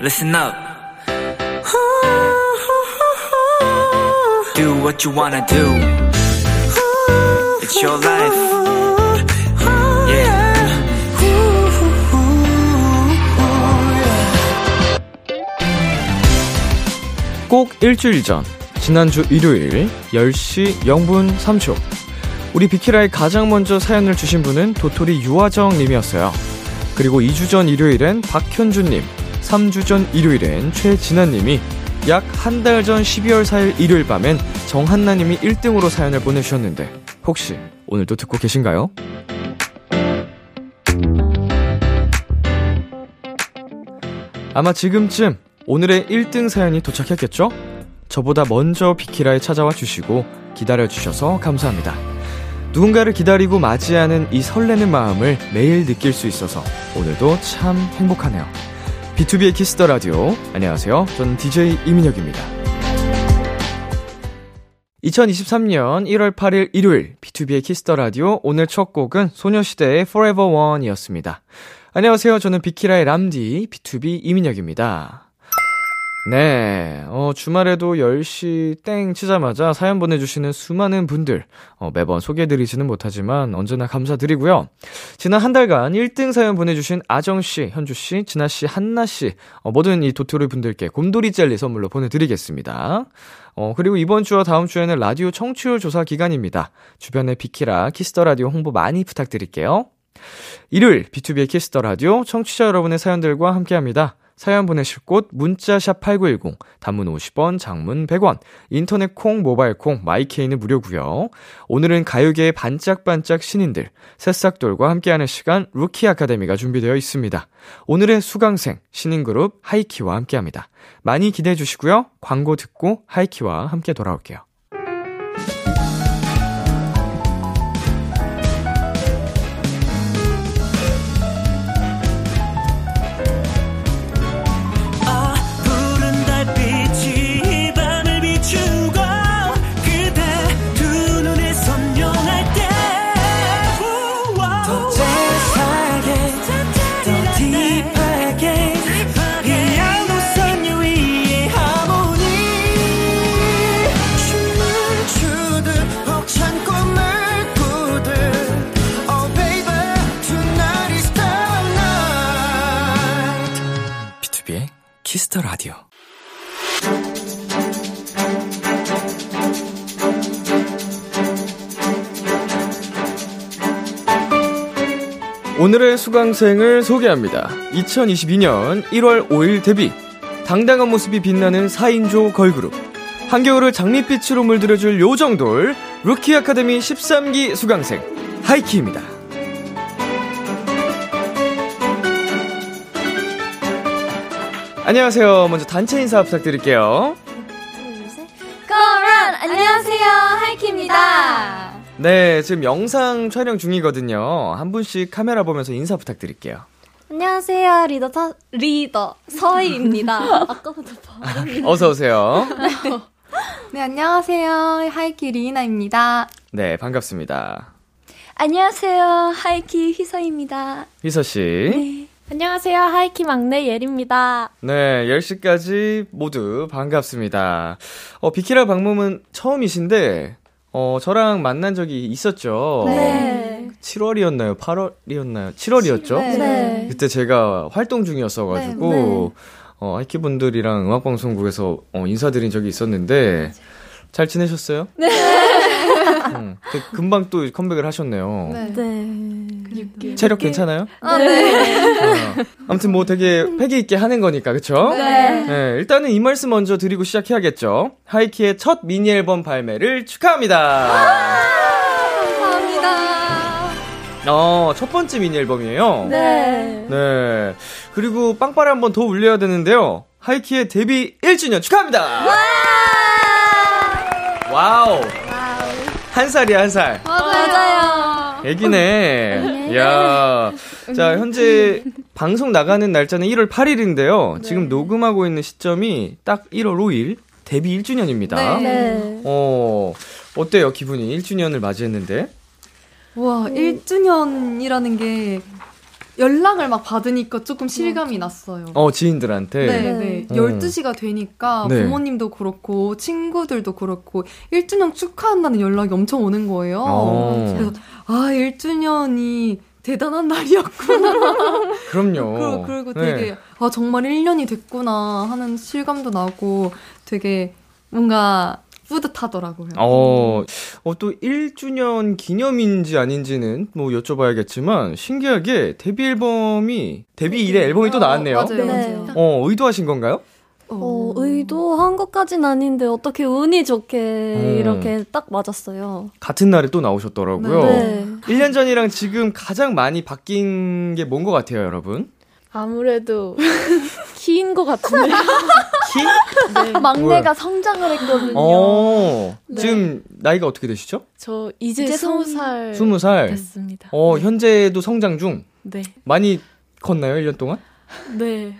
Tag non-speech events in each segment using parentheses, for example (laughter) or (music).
listen up. Do what you wanna do. It's your life. Yeah. 꼭 일주일 전, 지난주 일요일 10시 0분 3초. 우리 비키라에 가장 먼저 사연을 주신 분은 도토리 유화정 님이었어요. 그리고 2주 전 일요일엔 박현준 님, 3주 전 일요일엔 최진아 님이 약 한 달 전 12월 4일 일요일 밤엔 정한나 님이 1등으로 사연을 보내주셨는데 혹시 오늘도 듣고 계신가요? 아마 지금쯤 오늘의 1등 사연이 도착했겠죠? 저보다 먼저 비키라에 찾아와 주시고 기다려 주셔서 감사합니다. 누군가를 기다리고 맞이하는 이 설레는 마음을 매일 느낄 수 있어서 오늘도 참 행복하네요. B2B의 키스터 라디오. 안녕하세요. 저는 DJ 이민혁입니다. 2023년 1월 8일 일요일 B2B의 키스터 라디오 오늘 첫 곡은 소녀시대의 Forever One이었습니다. 안녕하세요. 저는 비키라의 람디 BTOB 이민혁입니다. 네, 어, 주말에도 10시 땡 치자마자 사연 보내주시는 수많은 분들, 어, 매번 소개해드리지는 못하지만 언제나 감사드리고요. 지난 한 달간 1등 사연 보내주신 아정씨, 현주씨, 진아씨, 한나씨, 어, 모든 이 도토리 분들께 곰돌이 젤리 선물로 보내드리겠습니다. 어, 그리고 이번 주와 다음 주에는 라디오 청취율 조사 기간입니다. 주변에 비키라, Kiss the Radio 홍보 많이 부탁드릴게요. 일요일, B2B의 키스터 라디오 청취자 여러분의 사연들과 함께 합니다. 사연 보내실 곳 문자샵 8910 단문 50원 장문 100원 인터넷 콩 모바일 콩 My K는 무료고요. 오늘은 가요계의 반짝반짝 신인들 새싹돌과 함께하는 시간 루키 아카데미가 준비되어 있습니다. 오늘의 수강생 신인 그룹 하이키와 함께합니다. 많이 기대해 주시고요. 광고 듣고 하이키와 함께 돌아올게요. Kiss the Radio. 오늘의 수강생을 소개합니다. 2022년 1월 5일 데뷔. 당당한 모습이 빛나는 4인조 걸그룹. 한겨울을 장밋빛으로 물들여줄 요정돌. 루키 아카데미 13기 수강생. 하이키입니다. 안녕하세요. 먼저 단체 인사 부탁드릴게요. 거란 안녕하세요 하이키입니다. 네, 지금 영상 촬영 중이거든요. 한 분씩 카메라 보면서 인사 부탁드릴게요. 안녕하세요 리더 타, 리더 서이입니다. (laughs) 아까부터 발음이 어서 오세요. 네, 안녕하세요. 하이키 리이나입니다. 네, 반갑습니다. 안녕하세요 하이키 휘서입니다. 휘서 씨. 안녕하세요 하이키 막내 옐입니다. 네, 10시까지 모두 반갑습니다. 어, 비키라 방문은 처음이신데 어, 저랑 만난 적이 있었죠. 네. 7월이었나요? 8월이었나요? 7월이었죠? 네. 네. 그때 제가 활동 중이었어가지고, 네, 네. 어, 하이키 분들이랑 음악방송국에서 어, 인사드린 적이 있었는데, 잘 지내셨어요? 네. 음, 그 금방 또 컴백을 하셨네요. 네. 네. 체력 괜찮아요? 아, 네. 어. 아무튼 뭐 되게 패기 있게 하는 거니까, 그쵸? 네. 네, 일단은 이 말씀 먼저 드리고 시작해야겠죠. 하이키의 첫 미니 앨범 발매를 축하합니다. 감사합니다. 어, 첫 번째 미니 앨범이에요. 네. 네. 그리고 빵빠레 한번 더 울려야 되는데요. 하이키의 데뷔 1주년 축하합니다! Wow! 한 살이야, 한 살. 맞아요. 애기네. 야 자, 현재 방송 나가는 날짜는 1월 8일인데요. 지금 녹음하고 있는 시점이 딱 1월 5일 데뷔 1주년입니다. 네. 어, 어때요, 기분이? 1주년을 맞이했는데? 와, 1주년이라는 게 연락을 막 받으니까 조금 실감이 났어요. 어, 지인들한테. 네, 네. 어. 12시가 되니까 네. 부모님도 그렇고 친구들도 그렇고 1주년 축하한다는 연락이 엄청 오는 거예요. 어. 그래서 아, 1주년이 대단한 날이었구나. (laughs) 그럼요. 그 리고, 그리고 네. 되게 아 정말 1년이 됐구나 하는 실감도 나고 되게 뭔가 뿌듯하더라고요. 어, 어, 또 1주년 기념인지 아닌지는 뭐 여쭤봐야겠지만, 신기하게 데뷔 앨범이, 데뷔 이래 앨범이 또 나왔네요. 어, 맞아요, 네. 맞아요. 어, 의도하신 건가요? 어, 의도한 것까진 아닌데 어떻게 운이 좋게 음. 이렇게 딱 맞았어요. 같은 날에 또 나오셨더라고요. 네. 1년 전이랑 지금 가장 많이 바뀐 게 뭔 것 같아요, 여러분? 아무래도 (laughs) 키인 것 같은데. (laughs) 키? 막내가 성장을 했거든요. 어, 네. 지금 나이가 어떻게 되시죠? 저 이제 이제 스무 성- 살 20살. 됐습니다. 어, 현재도 성장 중. 네. 많이 컸나요, 1년 동안? 네.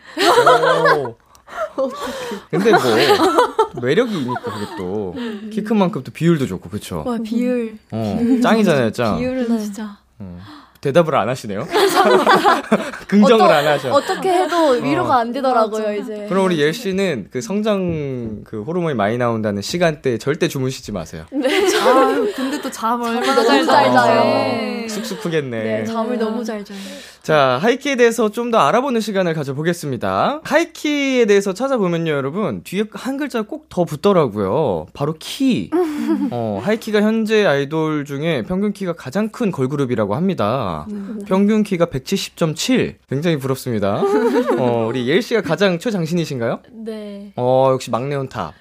오. (laughs) 근데 뭐 매력이 있니까 그게 또키 큰 만큼 또 비율도 좋고 그쵸? 와 비율. 어, 짱이잖아요, 짱. 비율은 네. 진짜. 어. 대답을 안 하시네요. (laughs) 긍정을 어떠- 안 하셔. 어떻게 해도 위로가 안 되더라고요. 이제. 그럼 우리 예 씨는 그 성장 그 호르몬이 많이 나온다는 시간대에 절대 주무시지 마세요. 아유, (laughs) 근데 또 잠 얼마나 너무 잘잘 자요. 자요. 쑥쑥 크겠네. 네, 잠을 너무 잘 자요. 자, 하이키에 대해서 좀 더 알아보는 시간을 가져보겠습니다. 하이키에 대해서 찾아보면요, 여러분. 뒤에 한 글자 꼭 더 붙더라고요. 바로 키. (laughs) 어, 하이키가 현재 아이돌 중에 평균 키가 가장 큰 걸그룹이라고 합니다. 평균 키가 170.7. 굉장히 부럽습니다. (laughs) 어, 우리 예일 씨가 가장 최장신이신가요? 네. 어, 역시 막내 혼탑.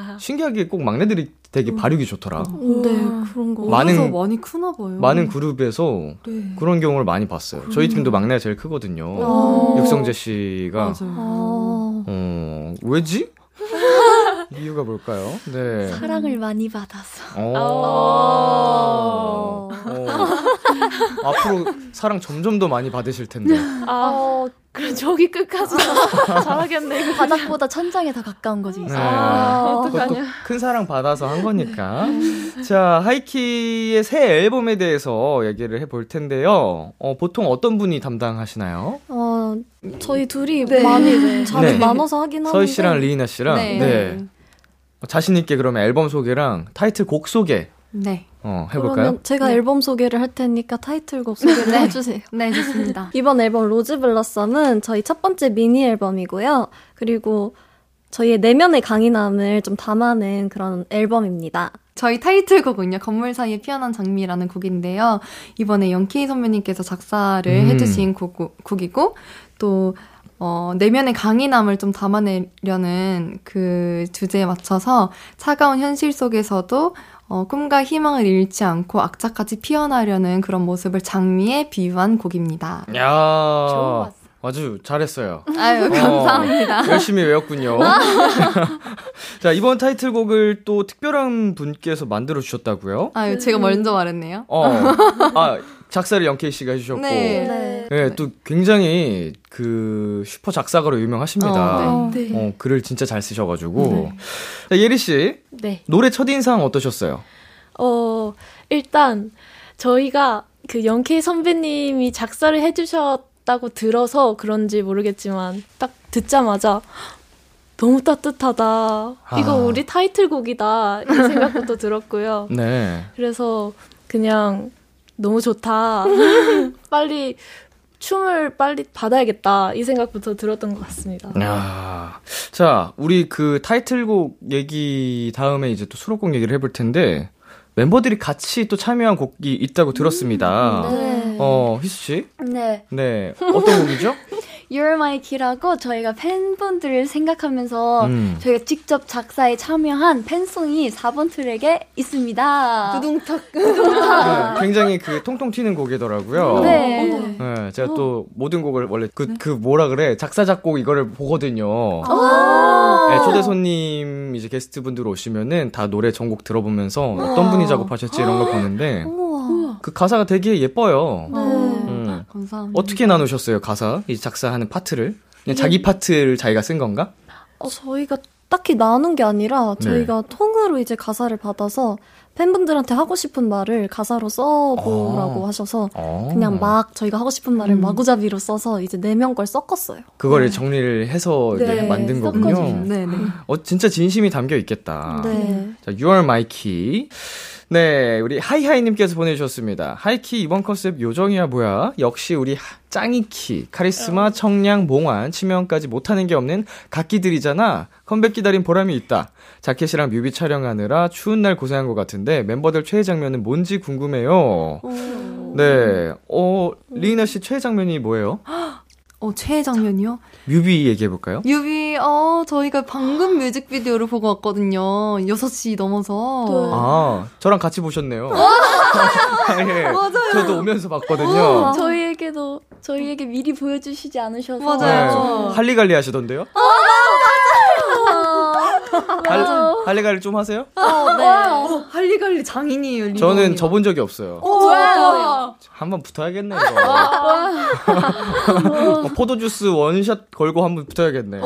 아, 신기하게 꼭 막내들이 되게 발육이 좋더라. 네, 그런 거. 많은- 많이 크나 봐요. 많은 그룹에서 네. 그런 경우를 많이 봤어요. 저희 팀도 막내가 제일 크거든요. 어. 육성재 씨가 맞아요. 아, 어, 왜지? (laughs) 이유가 뭘까요? 네. 사랑을 많이 받아서. 어. 어. (laughs) 앞으로 사랑 점점 더 많이 받으실 텐데. 아, 어, 그럼 저기 끝까지 (laughs) 잘하겠네. 이거. 바닥보다 천장에 더 가까운 거지. 네. 아, 그것도 큰 사랑 받아서 한 거니까. 자, 하이키의 새 앨범에 대해서 얘기를 해볼 텐데요. 어, 보통 어떤 분이 담당하시나요? 어, 저희 둘이 네. 많이 잠을 네. 나눠서 하긴 하는데. 서이 씨랑 리이나 씨랑. 네. 네. 자신 있게 그러면 앨범 소개랑 타이틀 곡 소개, 네. 어, 해볼까요? 그러면 제가 네. 앨범 소개를 할 테니까 타이틀곡 소개를 네. 해주세요. 네, 좋습니다. (laughs) 이번 앨범 Rose Blossom은 저희 첫 번째 미니 앨범이고요. 그리고 저희의 내면의 강인함을 좀 담아낸 그런 앨범입니다. 저희 타이틀곡은요, 건물 사이에 피어난 장미라는 곡인데요. 이번에 영케이 선배님께서 작사를 음. 해주신 곡, 곡이고, 또, 어, 내면의 강인함을 좀 담아내려는 그 주제에 맞춰서 차가운 현실 속에서도 어, 꿈과 희망을 잃지 않고 악착같이 피어나려는 그런 모습을 장미에 비유한 곡입니다. 야 아주 잘했어요. 아유, 감사합니다. 어, 열심히 외웠군요. (laughs) 자, 이번 타이틀곡을 또 특별한 분께서 만들어 주셨다고요? 아유, 제가 먼저 말했네요. 어. 아, 작사를 영케이 씨가 해 주셨고. 네. 네, 또 굉장히 그 슈퍼 작사가로 유명하십니다. 어, 네. 어, 글을 진짜 잘 쓰셔가지고. 네. 자, 예리 씨, 네. 노래 첫 인상 어떠셨어요? 어, 일단 저희가 그 영케이 선배님이 작사를 해주셨다고 들어서 그런지 모르겠지만 딱 듣자마자 너무 따뜻하다. 이거 아. 우리 타이틀곡이다. 이 생각부터 (laughs) 들었고요. 네. 그래서 그냥 너무 좋다. (laughs) 빨리 춤을 빨리 받아야겠다. 이 생각부터 들었던 것 같습니다. 야, 자, 우리 그 타이틀곡 얘기 다음에 이제 또 수록곡 얘기를 해볼 텐데 멤버들이 같이 또 참여한 곡이 있다고 들었습니다. 네. 어, 희수 씨, 네. 네, 어떤 곡이죠? (laughs) You're My Key라고 저희가 팬분들을 생각하면서 음. 저희가 직접 작사에 참여한 팬송이 4번 트랙에 있습니다. 두둥탁. 네, 굉장히 그 통통 튀는 곡이더라고요. 네. 네, 제가 또 모든 곡을 원래 그, 그 뭐라 그래 작사 작곡 이거를 보거든요. 아. 네, 초대 손님 이제 게스트 분들 오시면은 다 노래 전곡 들어보면서 어떤 분이 작업하셨지 이런 걸 보는데. 그 가사가 되게 예뻐요. 네. 음. 감사합니다. 어떻게 나누셨어요 가사? 이 작사하는 파트를? 그냥 자기 파트를 자기가 쓴 건가? 어, 저희가 딱히 나눈 게 아니라 네. 저희가 통으로 이제 가사를 받아서 팬분들한테 하고 싶은 말을 가사로 써보라고 아. 하셔서 어. 그냥 막 저희가 하고 싶은 말을 마구잡이로 써서 이제 네 명 걸 섞었어요. 그거를 정리를 해서 네, 만든 거군요. 네, 네. 어, 진짜 진심이 담겨 있겠다. 네. 자, 6월 마이키. 네, 우리 하이하이님께서 보내주셨습니다. 하이키 이번 컨셉 요정이야 뭐야? 역시 우리 하- 짱이키, 카리스마, 청량, 몽환, 치명까지 못하는 게 없는 갓키들이잖아. 컴백 기다린 보람이 있다. 자켓이랑 뮤비 촬영하느라 추운 날 고생한 것 같은데 멤버들 최애 장면은 뭔지 궁금해요. 네, 어, 리이나 씨 최애 장면이 뭐예요? 어, 최애 장면이요? 뮤비 얘기해볼까요? 뮤비, 어, 저희가 방금 뮤직비디오를 보고 왔거든요. 6시 넘어서. 아, 저랑 같이 보셨네요. (laughs) 예, 맞아요. 저도 오면서 봤거든요. 저희에게도 저희에게 미리 보여주시지 않으셔서 맞아요. 네, 할리갈리 하시던데요? 할, 할리갈리 좀 하세요? 어, 할리갈리 장인이에요, 리본이요. 저는 저본 적이 없어요. 와. 한번 붙어야겠네, (laughs) 이거. 어, 포도 주스 원샷 걸고 한번 붙어야겠네.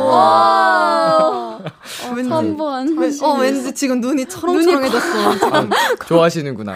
왠지. 한번 왠- 어, 왠지 지금 눈이 초롱초롱해졌어. 아, (laughs) 좋아하시는구나.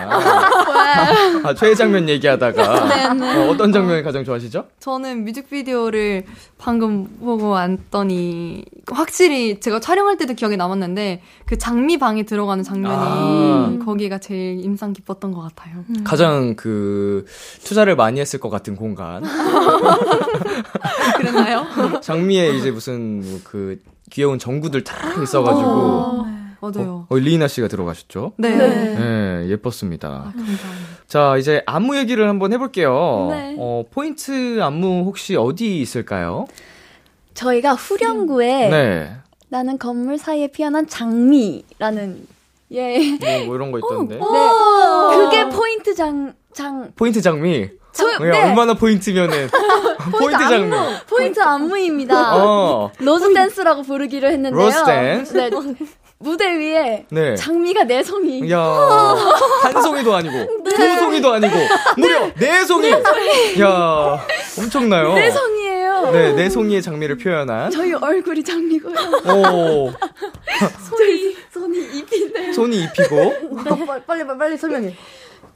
아, 최애 장면 얘기하다가 어, 떤 장면이 가장 좋아하시죠? 저는 뮤직비디오를 방금 보고 왔더니 확실히 제가 촬영할 때도 기억에 남았는데 그 장미 방에 들어가는 장면이 아. 거기가 제일 인상 깊었던 것 같아요. 가장 그 투자를 많이 했을 것 같은 공간. (laughs) 그랬나요? (laughs) 장미에 이제 무슨 뭐그 귀여운 전구들 다 있어가지고 맞아요. 어, 리이나 씨가 들어가셨죠? 네. 네, 예뻤습니다. 아, 감사합니다. 자, 이제 안무 얘기를 한번 해볼게요. 네. 어, 포인트 안무 혹시 어디 있을까요? 저희가 후렴구에 네. 나는 건물 사이에 피어난 장미라는 예 뭐, 뭐 이런 거 (laughs) 있던데. 네. 그게 포인트 장, 장, 포인트 장미. 저, 네, 네. 얼마나 포인트면은. (laughs) 포인트 장미. 포인트 안무입니다. 어, Rose Dance라고 부르기로 했는데요. Rose Dance? 네. 무대 위에 네. 장미가 네 송이. 야, 한 송이도 아니고, (laughs) 두 송이도 아니고, 무려 네 송이! 야, 엄청나요? 네 송이에요. 네, 네 송이의 장미를 표현한. 저희 얼굴이 장미고요. 오, (laughs) 손이, 손이 잎인데. 손이 입히고. 네. 빨리, 빨리, 빨리 설명해.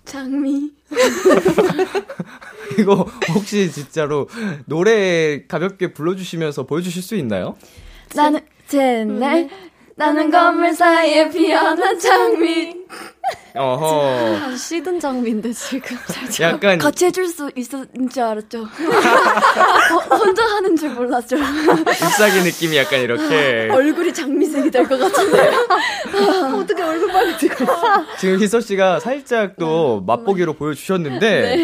장미. (laughs) 이거 혹시 진짜로 노래 가볍게 불러주시면서 보여주실 수 있나요? 나는, 쟤네. 나는 건물 사이에 피어난 장미. 어허. 아, 시든 장미인데 지금. 약간, 같이 해줄 수 있었는 줄 알았죠. 어, 혼자 하는 줄 몰랐죠. 잎사귀 느낌이 약간 이렇게. 얼굴이 장미색이 될 것 같은데. 어떻게 얼굴 빨리 들고 지금 휘서 씨가 살짝 또 맛보기로 보여주셨는데,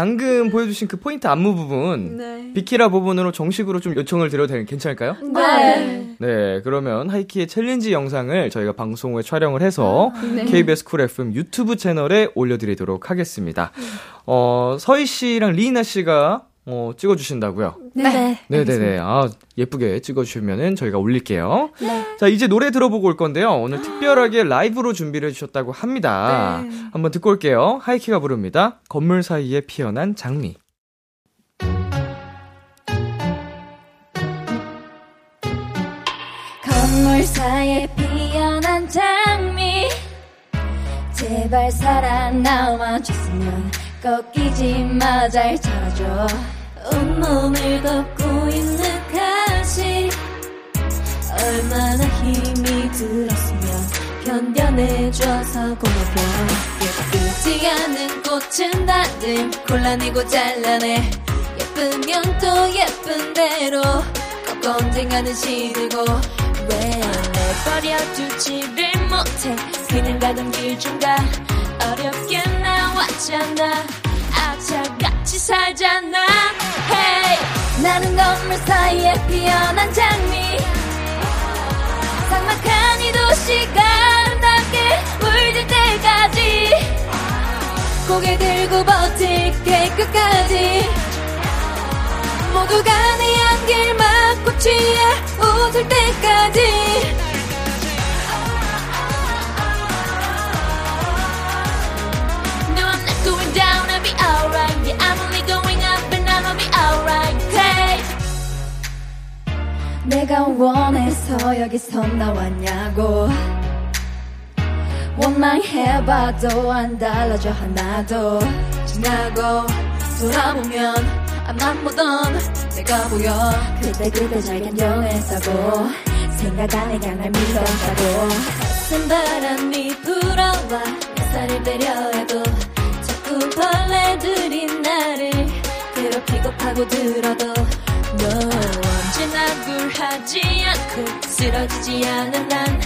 방금 보여주신 그 포인트 안무 부분, 네. 비키라 부분으로 정식으로 좀 요청을 드려도 되- 괜찮을까요? 네. 네, 그러면 하이키의 챌린지 영상을 저희가 방송 후에 촬영을 해서 KBS 쿨 FM 유튜브 채널에 올려드리도록 하겠습니다. 어, 서이 씨랑 리이나 씨가 어, 찍어주신다고요? 네. 네네네. 아, 예쁘게 찍어주시면은 저희가 올릴게요. 자, 이제 노래 들어보고 올 건데요. 오늘 특별하게 라이브로 준비를 해주셨다고 합니다. 한번 듣고 올게요. 하이키가 부릅니다. 건물 사이에 피어난 장미. 건물 사이에 피어난 장미 제발 살아남아 줬으면 꺾이지 마잘 자라줘. 온몸을 덮고 있는 가시. 얼마나 힘이 들었으면 견뎌내줘서 고마워 예쁘지 않은 꽃은 다들 골라내고 잘라내 예쁘면 또 예쁜 대로 꼭 언젠가는 시들고. 왜 내 버려두지를 못해. 그냥 가던 길 중간. 어렵게 나 왔잖아. 악착같이 살잖아. Hey! 나는 건물 사이에 피어난 장미. 삭막한 이 도시가 아름답게 물들 때까지. 고개 들고 버틸게 끝까지. 모두가 내 안길 막고 취해 웃을 때까지 내가 원해서 여기 서 나왔냐고. 원망 해봐도 안 달라져 하나도. 지나고 돌아보면 앞만 보던 내가 보여. 그때 그때 잘 견뎌냈다고. 생각 안에 강날 믿었다고. 가슴 바람이 불어와 햇살을 배려 해도 자꾸 벌레들이 나를 괴롭히고 파고들어도 하지 않고 쓰러지지 않은 난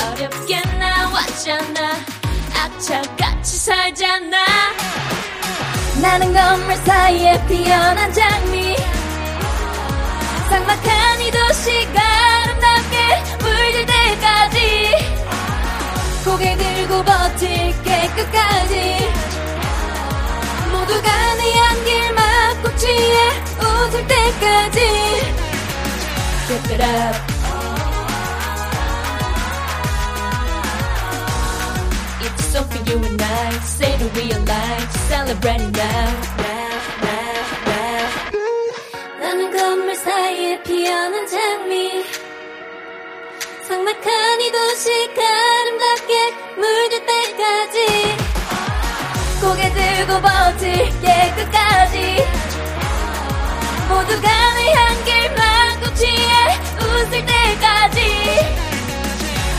어렵게 나왔잖아. 악착같이 살잖아. 나는 건물 사이에 피어난 장미. 삭막한 이 도시가 아름답게 물들 때까지. 고개 들고 버틸게 끝까지. 모두가 내 맡고 취해 웃을 때까지 Keep it up It's so for you and I Say the real life Celebrating now Now, now, now 나는 건물 사이에 피어난 장미 삭막한 이 도시가 아름답게 물들 때까지 고개 들고 버틸게 끝까지 모두가 내 향기를 맡고 취해 웃을 때까지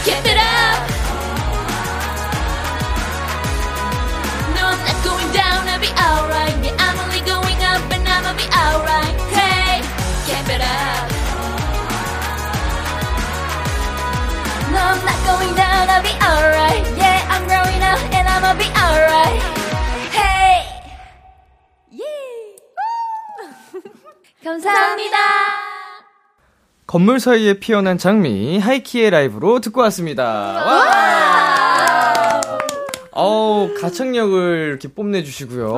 Keep it up No, I'm not going down, I'll be alright. Yeah, I'm only going up and I'ma be alright. Hey, keep it up. No, I'm not going down, I'll be alright. Yeah, I'm growing up and I'ma be alright. Hey, yeah. (laughs) 감사합니다. 건물 사이에 피어난 장미 하이키의 라이브로 듣고 왔습니다. 와! 어우, 가창력을 이렇게 뽐내주시고요.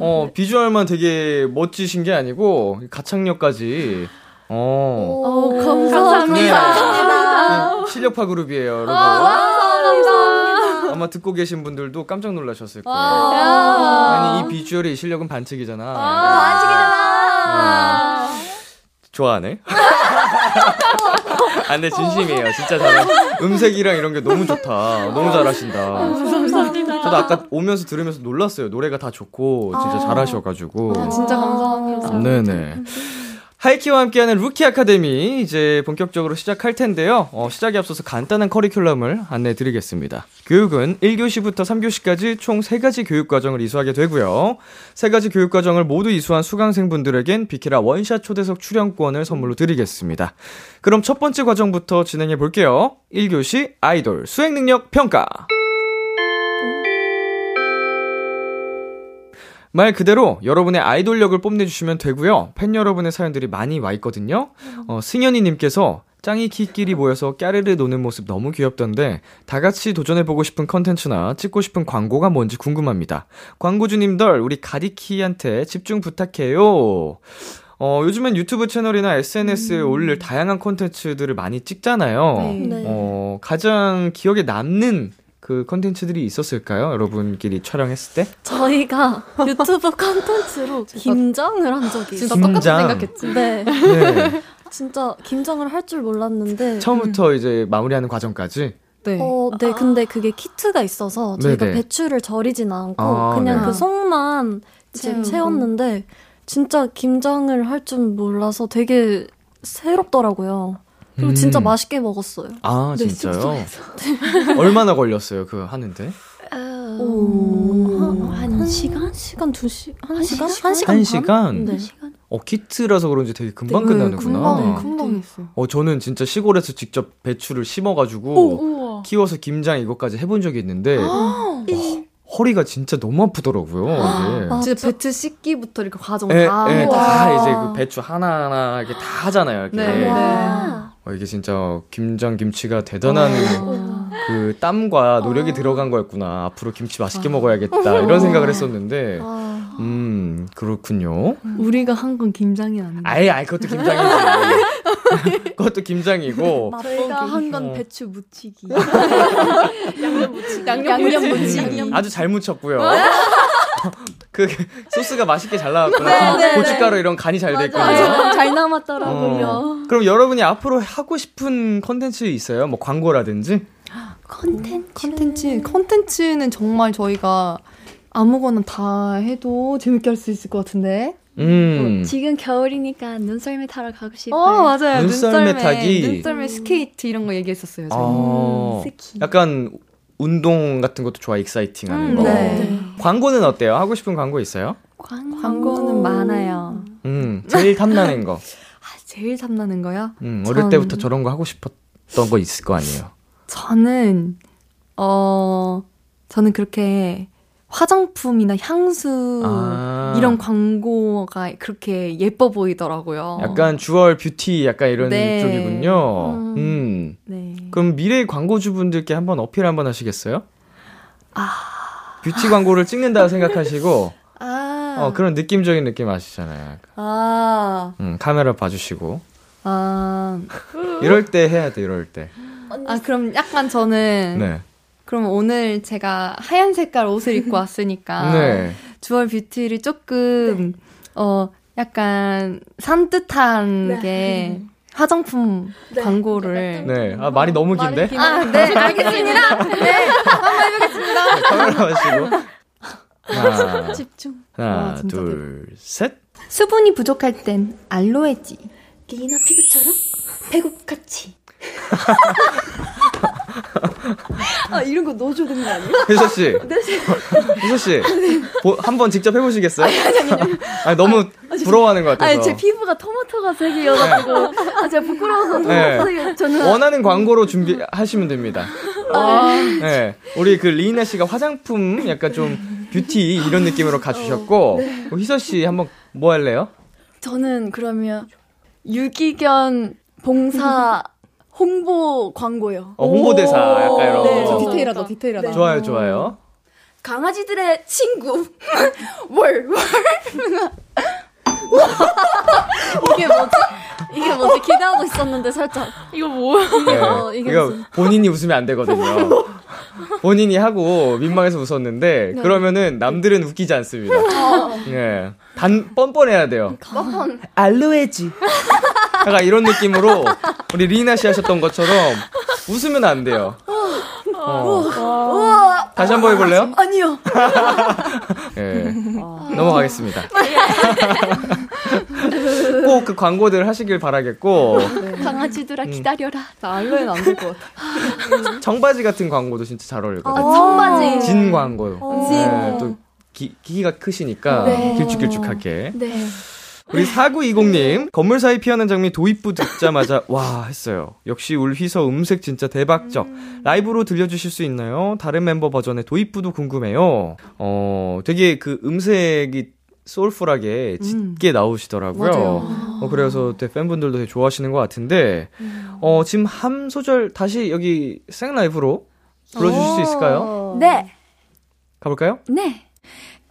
어, 비주얼만 되게 멋지신 게 아니고, 가창력까지. 어, 오, 네. 감사합니다. 네, 실력파 그룹이에요, 여러분. 아마 듣고 계신 분들도 깜짝 놀라셨을 거예요. 아니, 이 비주얼의 이 실력은 반칙이잖아. 아, 좋아하네. (laughs) 아, 근데 진심이에요. 진짜 잘하 음색이랑 이런 게 너무 좋다. 너무 잘하신다. 감사합니다. 저도 아까 오면서 들으면서 놀랐어요. 노래가 다 좋고, 진짜 잘하셔가지고. 진짜 감사합니다. 네네. 하이키와 함께하는 루키 아카데미 이제 본격적으로 시작할 텐데요. 어, 시작에 앞서서 간단한 커리큘럼을 안내해 드리겠습니다. 교육은 1교시부터 3교시까지 총 3가지 교육 과정을 이수하게 되고요. 3가지 교육 과정을 모두 이수한 수강생분들에겐 비키라 원샷 초대석 출연권을 선물로 드리겠습니다. 그럼 첫 번째 과정부터 진행해 볼게요. 1교시 아이돌 수행 능력 평가. 말 그대로 여러분의 아이돌력을 뽐내주시면 되고요. 팬 여러분의 사연들이 많이 와 있거든요. 어, 승현이님께서 짱이 키끼리 모여서 까르르 노는 모습 너무 귀엽던데 다 같이 도전해보고 싶은 컨텐츠나 찍고 싶은 광고가 뭔지 궁금합니다. 광고주님들 우리 가디키한테 집중 부탁해요. 어, 요즘엔 유튜브 채널이나 SNS에 올릴 다양한 컨텐츠들을 많이 찍잖아요. 네. 어, 가장 기억에 남는 그 컨텐츠들이 있었을까요? 여러분끼리 촬영했을 때? 저희가 (laughs) 유튜브 컨텐츠로 김장을 한 적이 진짜 있어요. 똑같이 긴장. 생각했지. 네. 네. 진짜 김장을 할 줄 몰랐는데. 처음부터 이제 마무리하는 과정까지. 네. 어, 네, 근데 그게 키트가 있어서 저희가 네네. 배추를 절이진 않고 아, 그냥 네. 그 속만 이제 채우고. 채웠는데 진짜 김장을 할 줄 몰라서 되게 새롭더라고요. 그리고 진짜 음. 맛있게 먹었어요. 아, 네, 진짜요? (laughs) 얼마나 걸렸어요, 그 하는데? 오, 한 시간? 시간 두 시, 한 시간? 한 시간? 한 반? 시간? 네. 어, 키트라서 그런지 되게 금방 네, 끝나는구나. 금방, 금방 했어요. 어, 저는 진짜 시골에서 직접 배추를 심어가지고 키워서 김장 이것까지 해본 적이 있는데 와, 허리가 진짜 너무 아프더라고요. 이게. 아, 진짜 저- 배트 씻기부터 이렇게 과정 예, 다. 예, 하고. 다 이제 그 배추 하나하나 이렇게 다 하잖아요. 이렇게. 네. 와. 어, 이게 진짜 김장 김치가 대단한 어. 그 땀과 노력이 들어간 거였구나. 앞으로 김치 맛있게 먹어야겠다. 이런 생각을 했었는데, 아, 음, 그렇군요. 우리가 한 건 김장이 아닌데. 아예, 아예, 그것도 김장이지. (laughs) 그것도 김장이고. 저희가 한 어. 건 배추 (laughs) 무치기. 양념 묻히기. 양념 묻히기. 아주 잘 묻혔고요. (laughs) (laughs) 그 소스가 맛있게 잘 네, 나왔구나. 고춧가루 이런 간이 잘돼 있군요. 잘 남았더라고요. 어. 그럼 여러분이 앞으로 하고 싶은 컨텐츠 있어요? 뭐 광고라든지? 컨텐츠. 컨텐츠. 컨텐츠는 정말 저희가 아무거나 다 해도 재밌게 할 수 있을 것 같은데. 음. 지금 겨울이니까 눈썰매 타러 가고 싶어요. 어, 맞아요. 눈썰매 눈썰매, 타기. 눈썰매 스케이트 이런 거 얘기했었어요. 저희. 어, 스키. 약간 운동 같은 것도 좋아, 익사이팅하는 음, 거. 네. 광고는 어때요? 하고 싶은 광고 있어요? 광고는 많아요. 음, 제일 탐나는 거. (laughs) 아, 제일 탐나는 거요? 음, 어릴 전- 때부터 저런 거 하고 싶었던 거 있을 거 아니에요. 저는 어 저는 그렇게 화장품이나 향수 아. 이런 광고가 그렇게 예뻐 보이더라고요. 약간 주얼 뷰티 약간 이런 네. 쪽이군요. 음. 음. 네. 그럼 미래 광고주분들께 한번 어필 한번 하시겠어요? 아. 뷰티 광고를 찍는다 생각하시고 (laughs) 아. 어, 그런 느낌적인 느낌 아시잖아요. 아. 음, 카메라 봐주시고 아. 이럴 때 해야 돼. 이럴 때. 아 그럼 약간 저는 네. 그럼 오늘 제가 하얀 색깔 옷을 입고 (laughs) 왔으니까 네. 주얼 뷰티를 조금 어 약간 산뜻한 게 (laughs) 화장품 광고를 네. 아 말이 너무 긴데. 아, 네, (laughs) 알겠습니다. 네, 카메라 봐주시고. 하나, 집중. 하나, 와, 둘, 셋. 수분이 부족할 땐 알로에지. 리나 피부처럼 배고같이. (laughs) 아 이런 거 너무 좋은 거 아니에요? 혜서 씨. (laughs) 혜서 씨. 보- 한번 직접 해보시겠어요? 아니, 너무 부러워하는 것 같아서. 아니 제 피부가 토마토가 색이어가지고 아 제가 부끄러워서 네. 토마토 저는 원하는 광고로 준비하시면 됩니다. 네. 우리 그 리나 씨가 화장품 약간 좀 뷰티 이런 느낌으로 가주셨고, 어, 희서 씨 한번 뭐 할래요? 저는 그러면 유기견 봉사 홍보 광고요. 어, 홍보대사 약간 이런 네, 거. 저 디테일하다, 디테일하다. 좋아요, 좋아요. 강아지들의 친구 (laughs) 월 월. (laughs) 이게 뭐지? 이게 뭐지? 기대하고 있었는데 살짝 이거 뭐야? 네. 어, 이게 이거 무슨- 본인이 웃으면 안 되거든요. 본인이 하고 민망해서 웃었는데 그러면은 남들은 웃기지 않습니다. 네. 단 뻔뻔해야 돼요. 뻔뻔. 알로에지. 약간 이런 느낌으로 우리 리나 씨 하셨던 것처럼 웃으면 안 돼요. 어. 다시 한 번 해볼래요? 아니요. (laughs) 예. 넘어가겠습니다. (laughs) 꼭 그 광고들 하시길 바라겠고 강아지들아 기다려라. 나 알로에는 안 될 것 같아. 청바지 같은 광고도 진짜 잘 어울리거든요. 청바지. 진 광고. 진. 네, 또 기, 기가 크시니까 네. 길쭉길쭉하게. 네. 우리 4920님, 건물 사이 피하는 장미 도입부 듣자마자, (laughs) 와, 했어요. 역시 울휘서 음색 진짜 대박적. 라이브로 들려주실 수 있나요? 다른 멤버 버전의 도입부도 궁금해요. 어, 되게 그 음색이 소울풀하게 짙게 나오시더라고요. 맞아요. 어, 그래서 되게 팬분들도 되게 좋아하시는 것 같은데, 어, 지금 한 소절 다시 여기 생라이브로 불러주실 수 있을까요? 네. 가볼까요? 네.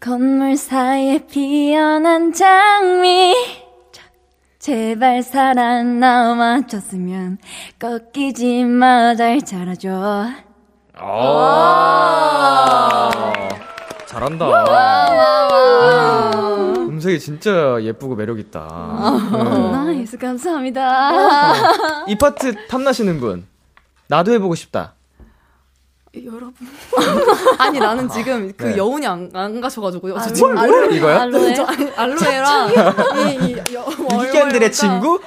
건물 사이에 피어난 장미. 제발 사랑 남아줬으면 꺾이지 마 잘 자라줘. 아, 잘한다. 음색이 진짜 예쁘고 매력있다. nice 감사합니다. 네. 이 파트 탐나시는 분. 나도 해보고 싶다. 여러분. (laughs) 아니 나는 지금 그 네. 여운이 안, 안 가셔가지고요. 저 지금 이거요? 알로에. 저 알로에랑 이, 이 여- 유기견들의 친구?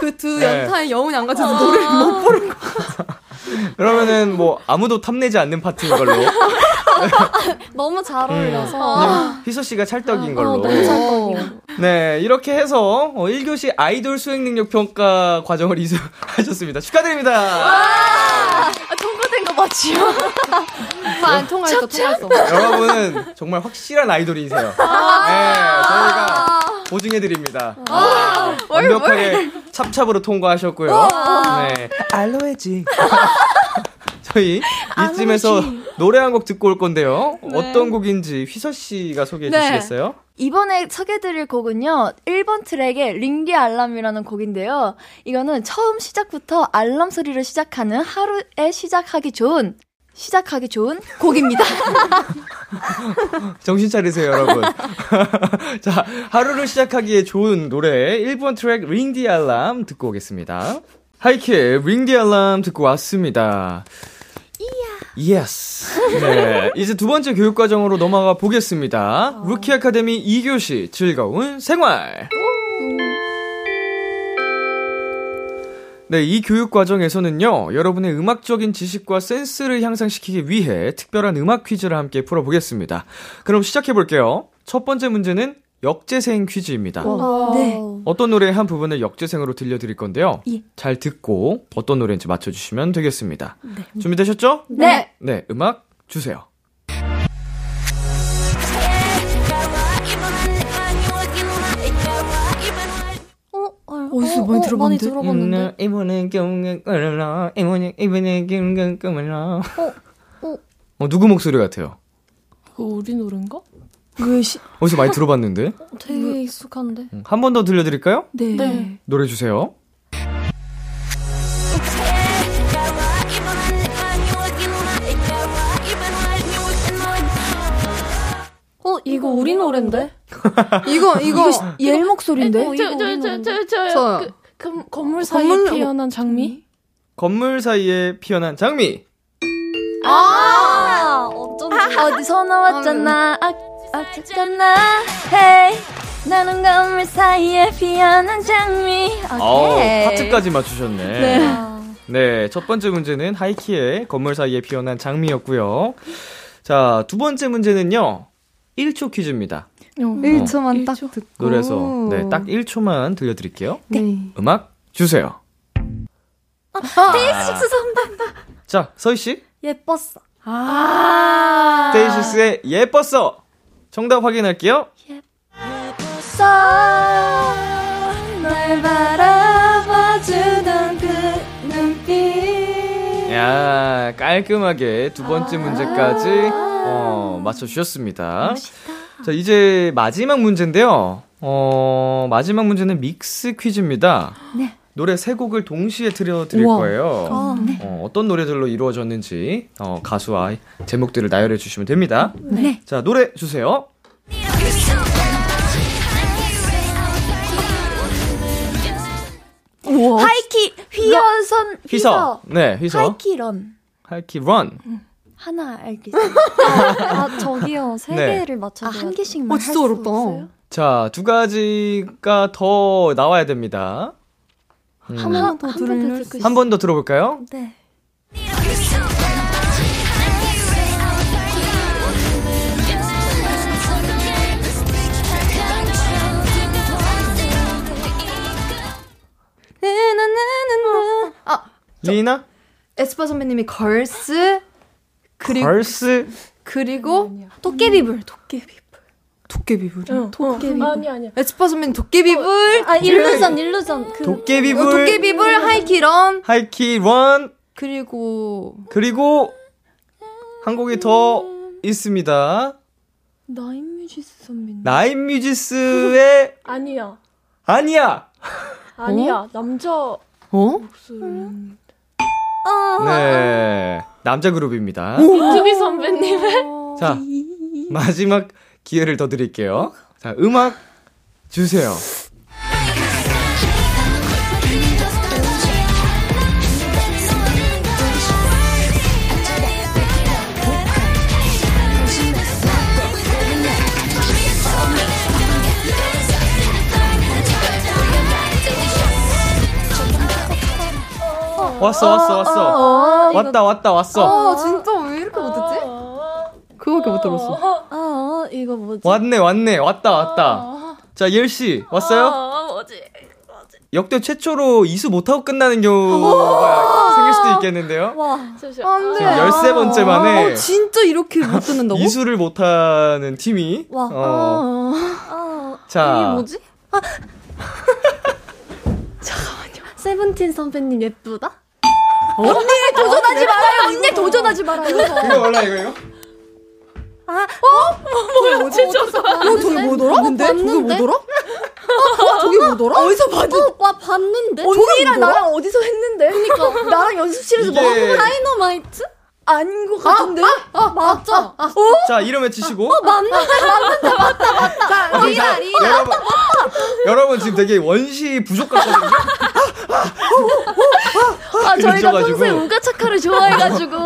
그두 네. 연타의 여운이 안 가셔서 노래를 못 부르고. (laughs) 그러면은 뭐 아무도 탐내지 않는 파트인 걸로. (laughs) 너무 잘 어울려서. 그냥 희서 씨가 찰떡인 걸로. 너무 잘 어울려. 네, 이렇게 해서 어, 1교시 아이돌 수행 능력 평가 과정을 이수하셨습니다. 축하드립니다. 아, 통과된 거 맞지요? 안 통화했어, 통화했어. 여러분은 정말 확실한 아이돌이세요. 네, 저희가 보증해드립니다. 아, 완벽하게 찹찹으로 통과하셨고요. 네. 알로에지. (laughs) 저희 (laughs) 이쯤에서 노래 한 곡 듣고 올 건데요. 어떤 곡인지 휘서 씨가 소개해 네. 주시겠어요? 이번에 소개드릴 곡은요, 1번 트랙의 링디 알람이라는 곡인데요. 이거는 처음 시작부터 알람 소리로 시작하는 하루에 시작하기 좋은, 시작하기 좋은 곡입니다. (laughs) 정신 차리세요, 여러분. (laughs) 자, 하루를 시작하기에 좋은 노래 1번 트랙 Ring the Alarm 듣고 오겠습니다. 하이키의 Ring the Alarm 듣고 왔습니다. Yes. 네. 이제 두 번째 교육 과정으로 넘어가 보겠습니다. 루키 아카데미 2교시 즐거운 생활. 네, 이 교육 과정에서는요, 여러분의 음악적인 지식과 센스를 향상시키기 위해 특별한 음악 퀴즈를 함께 풀어보겠습니다. 그럼 시작해볼게요. 첫 번째 문제는 역재생 퀴즈입니다. 네. 어떤 노래의 한 부분을 역재생으로 들려드릴 건데요. 예. 잘 듣고 어떤 노래인지 맞춰주시면 되겠습니다. 준비되셨죠? 네. 네, 음악 주세요. 어, 어, 어디서 어, 많이 어, 들어봤는데? 들어봤는데. 이번엔 경을 끌어, 이번엔 이번엔 경을 끌어. 어. 어, 누구 목소리 같아요? 그거 우리 노래인가? 왜 시, 어디서 많이 들어봤는데? 되게 익숙한데. 한 번 더 들려드릴까요? 네. 네. 노래 주세요. 어, 이거 우리 노랜데? 이거 이거 예엘 목소리인데? 어, 이거 우리 노랜데? 저, 저요. 그, 그, 건물 사이에 건물- 피어난 장미? 건물 사이에 피어난 장미. 아, 어쩐지. 어디서 나왔잖아. 아, 어쨌잖아. 헤이. 나는 건물 사이에 피어난 장미. 어, 오케이. 하트까지 맞추셨네. 네. 아, 네, 첫 번째 문제는 하이키의 건물 사이에 피어난 장미였고요. 자, 두 번째 문제는요. 1초 퀴즈입니다. 어. 1초만 딱 일초. 듣고 노래에서 네, 딱 1초만 들려 드릴게요. 네. 음악 주세요. 데이식스 선배. 자, 서이 씨. 예뻤어. 아. 데이식스의 예뻤어. 정답 확인할게요. 널 바라봐주던 그. 야, 깔끔하게 두 번째 문제까지 어, 맞춰 주셨습니다. 자, 이제 마지막 문제인데요. 어, 마지막 문제는 믹스 퀴즈입니다. 네. 노래 세 곡을 동시에 들려드릴 우와. 거예요. 아, 어, 어떤 노래들로 이루어졌는지 어, 가수와 제목들을 나열해 주시면 됩니다. 네. 자, 노래 주세요. 하이키 휘어선 휘서. 네, 휘서. 하이키 런 하이키 런. 하나 알겠어요. 아, 저기요. 세 네. 개를 아, 맞춰야 한 돼. 개씩만 어, 할 진짜 수 어렵다. 없어요? 자, 두 가지가 더 나와야 됩니다. 음, 한번 더 한번 들을 더수 듣고 한번 더 들어볼까요? 네. 아 리이나? 에스파 선배님이 Girls 그리고 Girls? 그리고 도깨비불, 도깨비불. 도깨비불. 응. 도깨비불. 어, 아니, 아니야. 에스파 선배님 도깨비불. 아, Illusion, Illusion. 그, 도깨비불. 어, 도깨비불 하이키 Run 하이키 Run. 그리고 그리고 한 곡이 더 있습니다. 나인뮤지스 선배님. 나인뮤지스의 아니야. 아니야. 아니야. 남자 어? 목소리. 네. 남자 그룹입니다. 이투비 선배님의. 자, 마지막 기회를 더 드릴게요. 자, 음악 주세요. 왔어, 왔어, 왔어. 왔다, 왔다, 왔어. 아 진짜 왜 이렇게 못했지? 그거밖에 못 들었어. 아, 어, 이거 뭐지? 왔네, 왔네. 왔다, 왔다. 자, 예일씨, 왔어요? 아, 뭐지? 역대 최초로 이수 못하고 끝나는 경우가 생길 수도 있겠는데요? 와. 잠시만. 안 지금 13번째 만에 어, 진짜 이렇게 못 듣는다고? 이수를 못하는 팀이. 와. 어, 아, 자. 이게 뭐지? 아. (laughs) 잠깐만요. 세븐틴 선배님 예쁘다? 도전하지 말아요. 언니 도전하지 말아요. 이거 몰라, 이거, 이거? 뭐야, 진짜. 어, 저게 뭐더라? 근데? 저게? 뭐더라? 어, 저게 뭐더라? 어디서 봤는데? 어, 와, 봤는데? 언니랑 나랑 어디서 했는데? 그러니까 (laughs) 나랑 연습실에서 뭐 이게, 다이너마이트? 아닌 것 같은데? 맞죠? 자, 이름 외치시고. 맞는데? 자, 리이나, 리이나. 여러분, 여러분 지금 되게 원시 부족 같거든요. 아, 저희가. 평소에 우가차카를 좋아해가지고.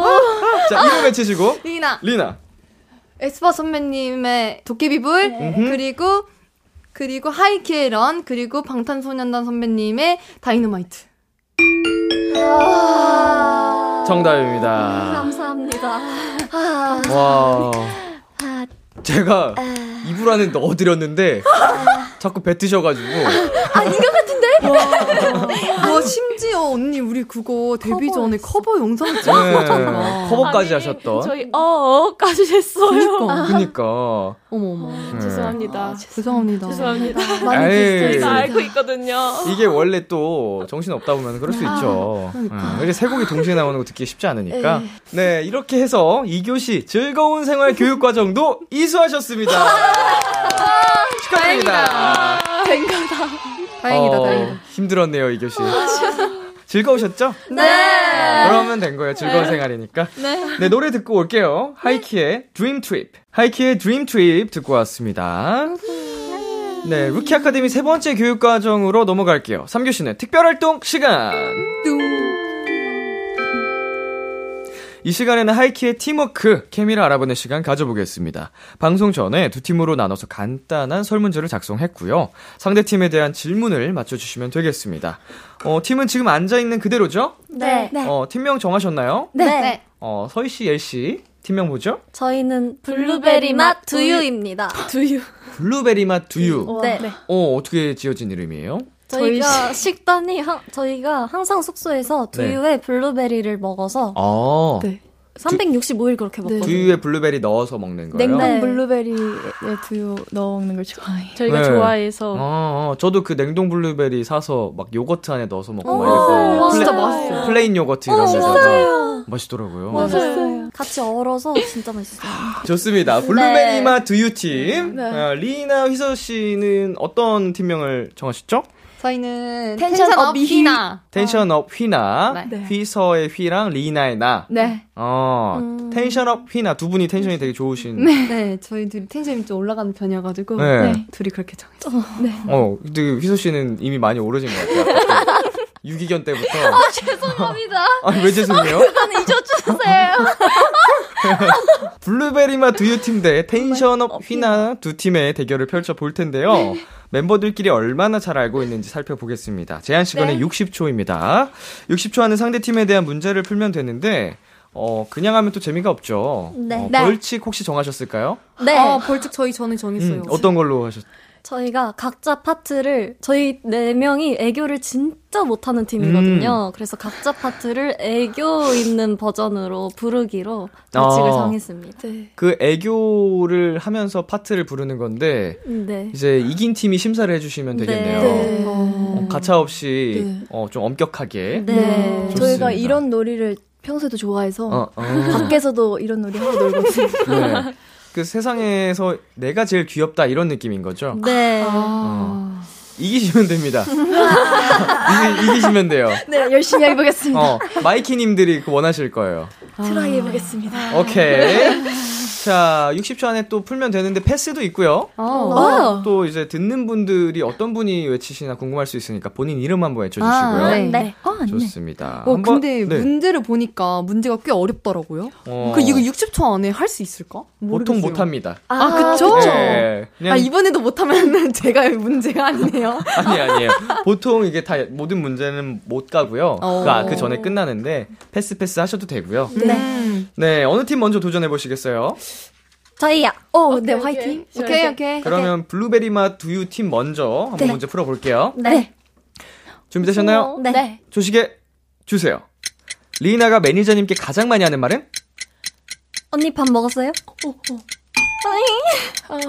자, 이름 외치시고. 리이나. 리이나. 에스파 선배님의 도깨비불 그리고 그리고 하이키의 Run 그리고 방탄소년단 선배님의 다이너마이트. 정답입니다. 감사합니다. 와. 아, 제가 입으로 안에 넣어드렸는데 자꾸 뱉으셔가지고 와 심지어 언니 우리 그거 데뷔 전에 커버 영상 네, 찍었잖아. 커버까지 아니, 하셨던. 저희 어까지 했어요. 그니까. 그니까. 어머 어머. 네. 죄송합니다. 죄송합니다. 죄송합니다. 에이, 저희가 알고 있거든요. 이게 원래 또 정신 없다 보면 그럴 수 있죠. 음, 이게 세 곡이 동시에 나오는 거 듣기 쉽지 않으니까. 네, 이렇게 해서 2교시 즐거운 생활 교육 과정도 이 수하셨습니다. 축하드립니다. 다행이다 어, 다행이다. 힘들었네요, 2교시. 즐거우셨죠? 네. 그러면 된 거예요. 즐거운 생활이니까. 네. 노래 듣고 올게요. 하이키의 Dream Trip. 하이키의 Dream Trip 듣고 왔습니다. 네, 루키 아카데미 세 번째 교육 과정으로 넘어갈게요. 3교시는 특별 활동 시간. 이 시간에는 하이키의 팀워크, 케미를 알아보는 시간 가져보겠습니다. 방송 전에 두 팀으로 나눠서 간단한 설문지를 작성했고요. 상대 팀에 대한 질문을 맞춰주시면 되겠습니다. 어, 팀은 지금 앉아있는 그대로죠? 네. 어, 팀명 정하셨나요? 네. 어, 서이 씨, 옐 씨, 팀명 뭐죠? 저희는 블루베리 맛 두유입니다. 두유. 블루베리 맛 두유. 네. 어, 어떻게 지어진 이름이에요? 저희가 식단이 한, 저희가 항상 숙소에서 두유에 블루베리를 먹어서 어, 네. 365일 그렇게 먹거든요. 두유에 블루베리 넣어서 먹는 거예요? 냉동 네. 블루베리에 두유 넣어 먹는 걸 좋아해요. 저희가 네. 좋아해서 어, 어, 저도 그 냉동 블루베리 사서 막 요거트 안에 넣어서 먹고 막 오, 이렇게 진짜 맛있어요. plain 요거트 이런 데다가 맛있더라고요. 맞아요. 같이 얼어서 진짜 맛있어요. (laughs) 좋습니다. 블루베리 네. 맛 두유 팀. 어, 리나 휘서 씨는 어떤 팀명을 정하셨죠? 저희는 tension tension up up 휘나. tension up 휘나. 네. 휘서의 휘랑 리나의 나. 네. 어, 음. tension up 휘나 두 분이 tension이 되게 좋으신. 네, 저희 둘이 tension이 좀 올라가는 편이어가지고 네. 네, 둘이 그렇게 정했어요. 어, 근데 휘서 씨는 이미 많이 올라가신 것 같아요. (laughs) 2교시 때부터. 아, 죄송합니다. (laughs) 아니, 왜 죄송해요? 저는 잊어주세요. (laughs) 블루베리맛 두유 팀 대 tension up 휘나 두 팀의 대결을 펼쳐 볼 텐데요. 멤버들끼리 얼마나 잘 알고 있는지 살펴보겠습니다. 제한 시간은 60초입니다. 60초 안에 상대 팀에 대한 문제를 풀면 되는데, 어, 그냥 하면 또 재미가 없죠. 네. 어, 네. 벌칙 혹시 정하셨을까요? 네. 아, 벌칙 저희 전에 정했어요. 음, 어떤 걸로 하셨, 저희가 각자 파트를 저희 네 명이 애교를 진짜 못하는 팀이거든요. 그래서 각자 파트를 애교 있는 버전으로 부르기로 벌칙을 어. 정했습니다. 그 애교를 하면서 파트를 부르는 건데, 네. 이제 이긴 팀이 심사를 해주시면 되겠네요. 네. 어, 가차 없이, 네. 어, 좀 엄격하게. 네. 좋습니다. 저희가 이런 놀이를 평소에도 좋아해서 어, 어. 밖에서도 이런 놀이 하고 놀거든요. 네. 그 세상에서 내가 제일 귀엽다 이런 느낌인 거죠. 네. 아. 이기시면 됩니다. (laughs) 이기, 이기 시면 돼요. 네, 열심히 해보겠습니다. 어, 마이키님들이 그 원하실 거예요. try 해보겠습니다. 오케이. 자, 60초 안에 또 풀면 되는데 패스도 있고요. 아. 와. 또 이제 듣는 분들이 어떤 분이 외치시나 궁금할 수 있으니까 본인 이름 한번 외쳐주시고요. 아, 네. 네. 어, 아니네. 좋습니다. 어, 한번- 근데 네. 문제를 보니까 문제가 꽤 어렵더라고요. 어, 그 이거 60초 안에 할 수 있을까? 보통 모르겠어요. 못합니다. 아, 그쵸? 네, 그냥 아, 이번에도 못하면 (laughs) 제가 문제가 아니네요. (laughs) 아니 아니에요. 보통 이게 다 모든 문제는 못 가고요. 어. 그, 아, 그 전에 끝나는데 패스 패스 하셔도 되고요. 네. 네, 어느 팀 먼저 도전해 보시겠어요? 저희야. 어, 네, 화이팅. 오케이, 오케이. 그러면 블루베리 맛 두유 팀 먼저 한번 네. 문제 풀어 볼게요. 네. 준비되셨나요? 네. 네. 시작해 주세요. 리나가 매니저님께 가장 많이 하는 말은? 언니 밥 먹었어요? 어, 어. 아니.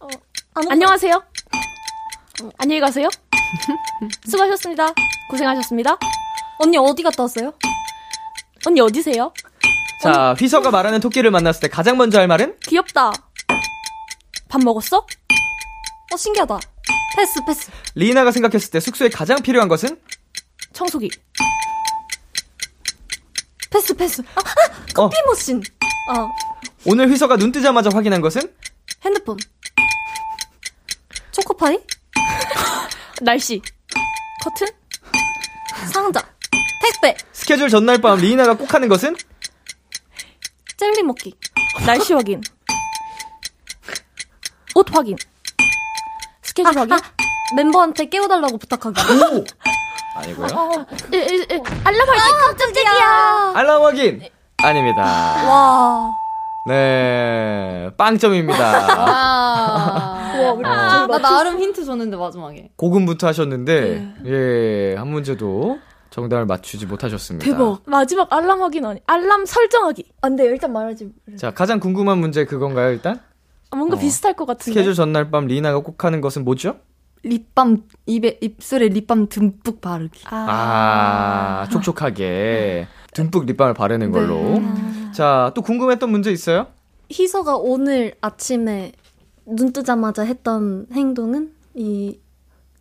어, 아무- 안녕하세요. 어, 안녕히 가세요. (laughs) 수고하셨습니다. 고생하셨습니다. 언니 어디 갔다 왔어요? 언니 어디세요? 자, 휘서가 말하는 토끼를 만났을 때 가장 먼저 할 말은? 귀엽다. 밥 먹었어? 어, 신기하다. 패스, 패스. 리나가 생각했을 때 숙소에 가장 필요한 것은? 청소기. 패스, 패스. 아, 어, 피모신. 어, 오늘 휘서가 눈 뜨자마자 확인한 것은? 핸드폰. 초코파이? (laughs) 날씨. 커튼? 상자. 택배, 스케줄 전날 밤 리나가 꼭 하는 것은? 젤리 먹기, 날씨 확인. 옷 확인. 스케줄 확인. 멤버한테 깨워달라고 부탁하기. 오! 아니고요. 일, 일, 일, 알람 확인. 깜짝이야. 알람 확인! 아닙니다. 와. 네, 빵점입니다. 아. (laughs) 우와, 우리 아, 나 나름 힌트 줬는데 마지막에. 고군부터 하셨는데, 예, 한 문제도 정답을 맞추지 못하셨습니다. 대박. 마지막 알람 확인 아니. 알람 설정하기. 안 돼요. 일단 말하지. 자, 가장 궁금한 문제 그건가요, 일단? 아, 뭔가 어. 비슷할 것 같은데. 스케줄 전날 밤 리나가 꼭 하는 것은 뭐죠? 립밤 입에 입술에 립밤 듬뿍 바르기. 아, 촉촉하게 듬뿍 립밤을 바르는 걸로. 자, 또 궁금했던 문제 있어요? 희서가 오늘 아침에 눈 뜨자마자 했던 행동은 이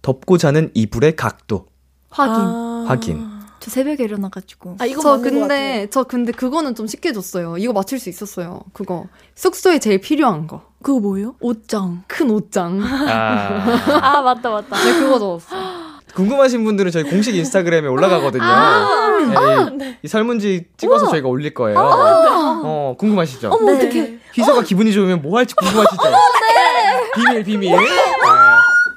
덮고 자는 이불의 각도 확인. 아. 확인. 저 새벽에 일어나가지고. 아, 이거 저. 근데 저 근데 그거는 좀 쉽게 줬어요. 이거 맞출 수 있었어요. 그거 숙소에 제일 필요한 거. 그거 뭐예요? 옷장. 큰 옷장. 아, 아, 맞다, 맞다. 네, 그거 적었어. 궁금하신 분들은 저희 공식 인스타그램에 올라가거든요. 아, 네, 이, 이 설문지 찍어서 저희가 올릴 거예요. 아, 어, 궁금하시죠? 어머, 네. 어떡해. 희서가 기분이 좋으면 뭐 할지 궁금하시죠? 비밀, 비밀.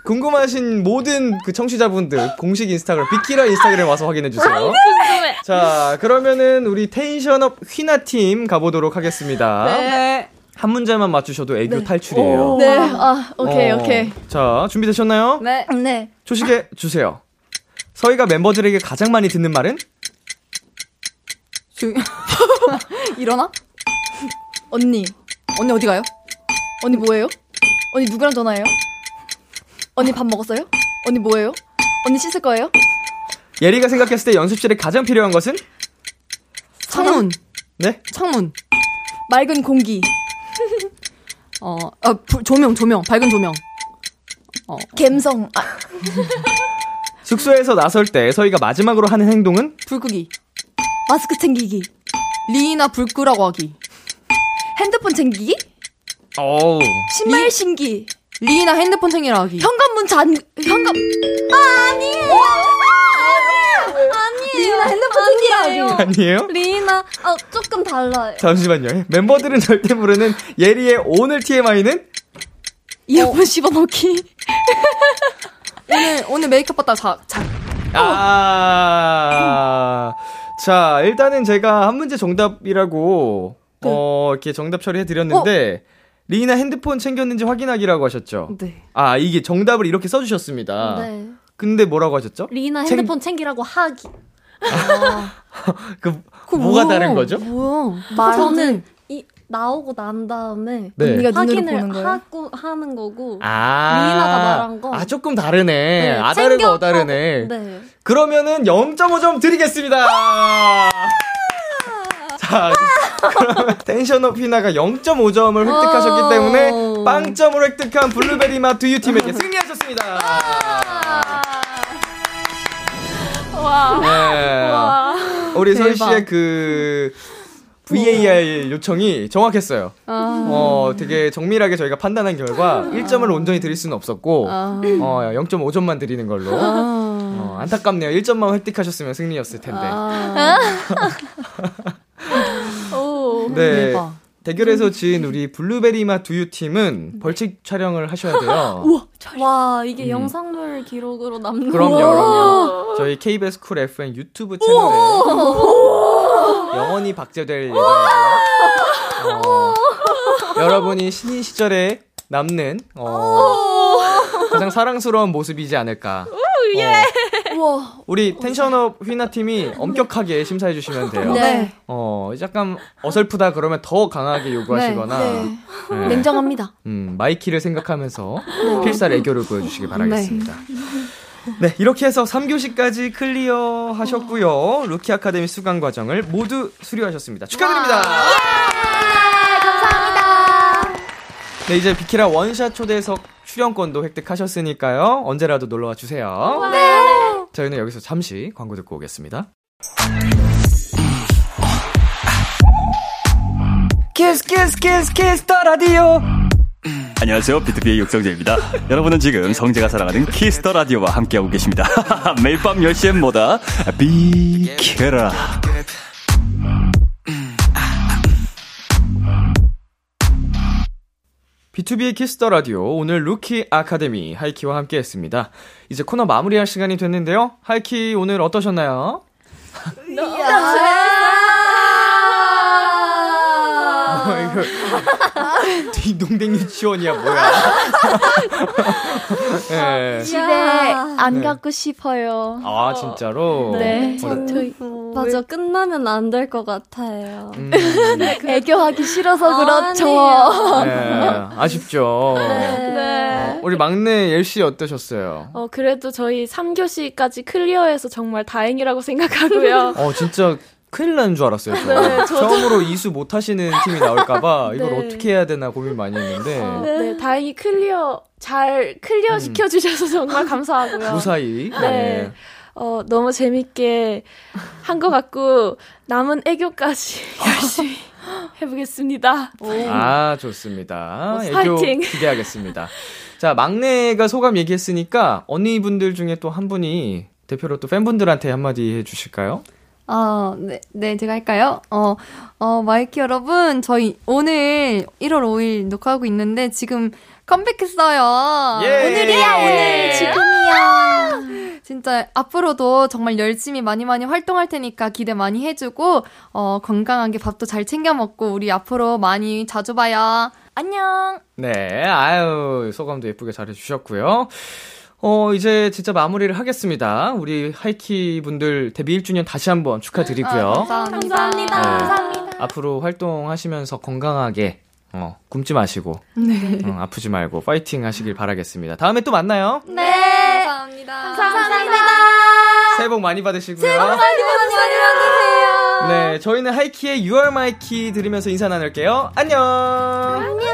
네. 궁금하신 모든 그 청취자분들 공식 인스타그램 비키라 인스타그램 와서 확인해 주세요. 궁금해. 자, 그러면은 우리 텐션업 휘나 팀 가보도록 하겠습니다. 네. 한 문제만 맞추셔도 애교 탈출이에요. 네. 아, 오케이, 어, 오케이. 자, 준비되셨나요? 네. 네. 초식에 주세요. 서희가 멤버들에게 가장 많이 듣는 말은? 조... (laughs) 일어나? 언니. 언니 어디 가요? 언니 뭐예요? 언니 누구랑 전화해요? 언니 밥 먹었어요? 언니 뭐예요? 언니 씻을 거예요? 예리가 생각했을 때 연습실에 가장 필요한 것은? 창문. 네? 창문. 맑은 공기. (laughs) 어, 아, 불- 조명, 조명. 밝은 조명. 어, 갬성. 아, (laughs) 숙소에서 나설 때 서희가 마지막으로 하는 행동은? 불 끄기. 마스크 챙기기. 리나 불 끄라고 하기. 핸드폰 챙기기? 어우. 신발 신기. 리나 핸드폰 챙기라 하기. 현관문 잔, 현관. 아, 아니에요. 아니에요. 리나 핸드폰 챙기라 하기. 아니에요? 리나, 아, 조금 달라요. 잠시만요. 멤버들은 절대 모르는 예리의 오늘 TMI는? 이어폰 씹어넣기. 오늘, 오늘 메이크업 받다 자, 자. 아. 자, 일단은 제가 한 문제 정답이라고, 어, 이렇게 정답 처리해드렸는데, 리나 핸드폰 챙겼는지 확인하기라고 하셨죠? 네. 아, 이게 정답을 이렇게 써주셨습니다. 네. 근데 뭐라고 하셨죠? 리나 챙- 핸드폰 챙 기라고 하기. (laughs) 그, 그거 뭐가 뭐야? 다른 거죠? 뭐야? 저는 이 나오고 난 다음에 네. 언니가 확인을 보는 거예요? 하고 하는 거고. 아. 리나가 말한 거. 아, 조금 다르네. 네, 아, 다르고 챙겨 어 다르네. 하고, 네. 그러면은 0.5점 드리겠습니다. 자, 그러면 텐션업 휘나가 0.5점을 획득하셨기 때문에 빵점을 획득한 블루베리 맛 두유 팀에게 승리하셨습니다. 와. 네. 와. 우리 대박. 씨의 그 VAR 요청이 정확했어요. 아. 어, 되게 정밀하게 저희가 판단한 결과 1점을 온전히 드릴 수는 없었고 아. 어, 0.5점만 드리는 걸로. 아. 어, 안타깝네요. 1점만 획득하셨으면 승리였을 텐데. (laughs) (laughs) 아. 오. 네. 대박. 대결에서 진 우리 블루베리 맛 두유 팀은 벌칙 촬영을 하셔야 돼요. (gasps) 와, 이게 음. 영상물 기록으로 남는 그럼요, 거. 그럼요. 저희 KBS Cool FM 유튜브 채널에 영원히 박제될 예정이고요. 어, 여러분이 신인 시절에 남는 어, 가장 사랑스러운 모습이지 않을까. 어, 우와. 우리 tension up 휘나 팀이 엄격하게 심사해 주시면 (laughs) 돼요. 네. 어, 약간 어설프다 그러면 더 강하게 요구하시거나 네. 네. 냉정합니다. 음, 마이키를 생각하면서 필살 애교를 보여주시기 바라겠습니다. 네, 이렇게 해서 3교시까지 clear 하셨고요. 루키 아카데미 수강 과정을 모두 수료하셨습니다. 축하드립니다. 감사합니다. 네, 이제 비키라 one shot 초대석 출연권도 획득하셨으니까요. 언제라도 놀러와 주세요. 네. 저희는 여기서 잠시 광고 듣고 오겠습니다. Kiss Kiss Kiss Kiss the Radio 안녕하세요. 비투비의 육성재입니다. (laughs) 여러분은 지금 성재가 사랑하는 Kiss the Radio와 함께하고 계십니다. (laughs) 매일 밤 10시엔 뭐다? 비키라. 비투비의 Kiss the Radio 오늘 루키 아카데미 하이키와 함께 했습니다. 이제 코너 마무리할 시간이 됐는데요. 하이키 오늘 어떠셨나요? 어, 이거 딩동댕 유치원이야 뭐야? 네. (laughs) 집에 안 네. 가고 싶어요. 아 진짜로? 네. 어, 저희 맞아 끝나면 안 될 것 같아요. 음, (laughs) 애교하기 싫어서 그렇죠. 네, 아쉽죠. 네. 우리 막내 옐씨 어떠셨어요? 어, 그래도 저희 3교시까지 clear해서 정말 다행이라고 생각하고요. 어 진짜 큰일 나는 줄 알았어요. 저. 네. 처음으로 이수 못 하시는 팀이 나올까봐 (laughs) 이걸 네. 어떻게 해야 되나 고민 많이 했는데 네, 다행히 clear, 잘 clear 시켜주셔서 정말 감사하고요. (laughs) 무사히. 네. 어, 너무 재밌게 한 것 같고, 남은 애교까지 (laughs) 열심히 해보겠습니다. 아 좋습니다. 어, 애교 파이팅. 기대하겠습니다. 자 막내가 소감 얘기했으니까 언니분들 중에 또 한 분이 대표로 또 팬분들한테 한마디 해주실까요? 아, 네, 네, 제가 할까요? 어, 어, 마이키 여러분, 저희 오늘 1월 5일 녹화하고 있는데 지금 컴백했어요. 예. 오늘이야, 오늘. 지금이야. 진짜 앞으로도 정말 열심히 많이 많이 활동할 테니까 기대 많이 해주고, 어, 건강하게 밥도 잘 챙겨 먹고, 우리 앞으로 많이 자주 봐요. 안녕! 네, 아유, 소감도 예쁘게 잘해주셨고요. 어, 이제 진짜 마무리를 하겠습니다. 우리 하이키 분들 데뷔 1주년 다시 한번 축하드리고요. 감사합니다. 네. 앞으로 활동하시면서 건강하게, 어, 굶지 마시고, 어, 아프지 말고, 파이팅 하시길 바라겠습니다. 다음에 또 만나요. 네. 감사합니다. 감사합니다. 새해 복 많이 받으시고요. 많이 많이 받으세요. 네, 저희는 하이키의 You Are My Key 들으면서 인사 나눌게요. 안녕! 기대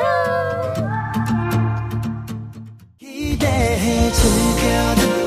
해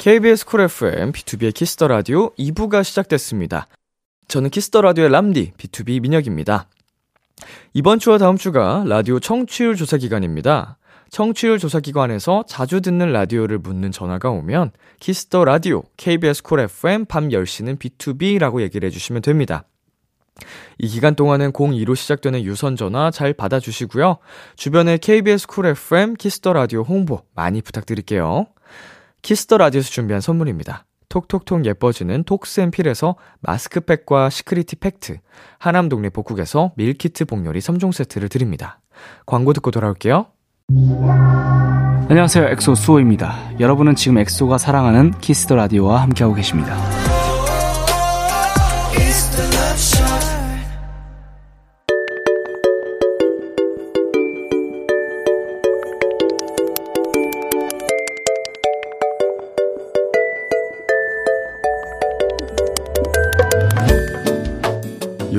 KBS Cool FM, 비투비의 Kiss the Radio 2부가 시작됐습니다. 저는 Kiss the Radio의 램디, 비투비 민혁입니다. 이번 주와 다음 주가 라디오 청취율 조사 기간입니다. 청취율 조사 기관에서 자주 듣는 라디오를 묻는 전화가 오면 Kiss the Radio, KBS Cool FM 밤 10시는 비투비라고 얘기를 해주시면 됩니다. 이 기간 동안은 02로 시작되는 유선 전화 잘 받아주시고요. 주변에 KBS Cool FM, Kiss the Radio 홍보 많이 부탁드릴게요. Kiss the Radio에서 준비한 선물입니다. 톡톡톡 예뻐지는 톡스앤필에서 마스크팩과 시크리티 팩트, 하남 동네 복국에서 밀키트 복요리 3종 세트를 드립니다. 광고 듣고 돌아올게요. 안녕하세요. 엑소 수호입니다. 여러분은 지금 엑소가 사랑하는 Kiss the Radio와 함께하고 계십니다.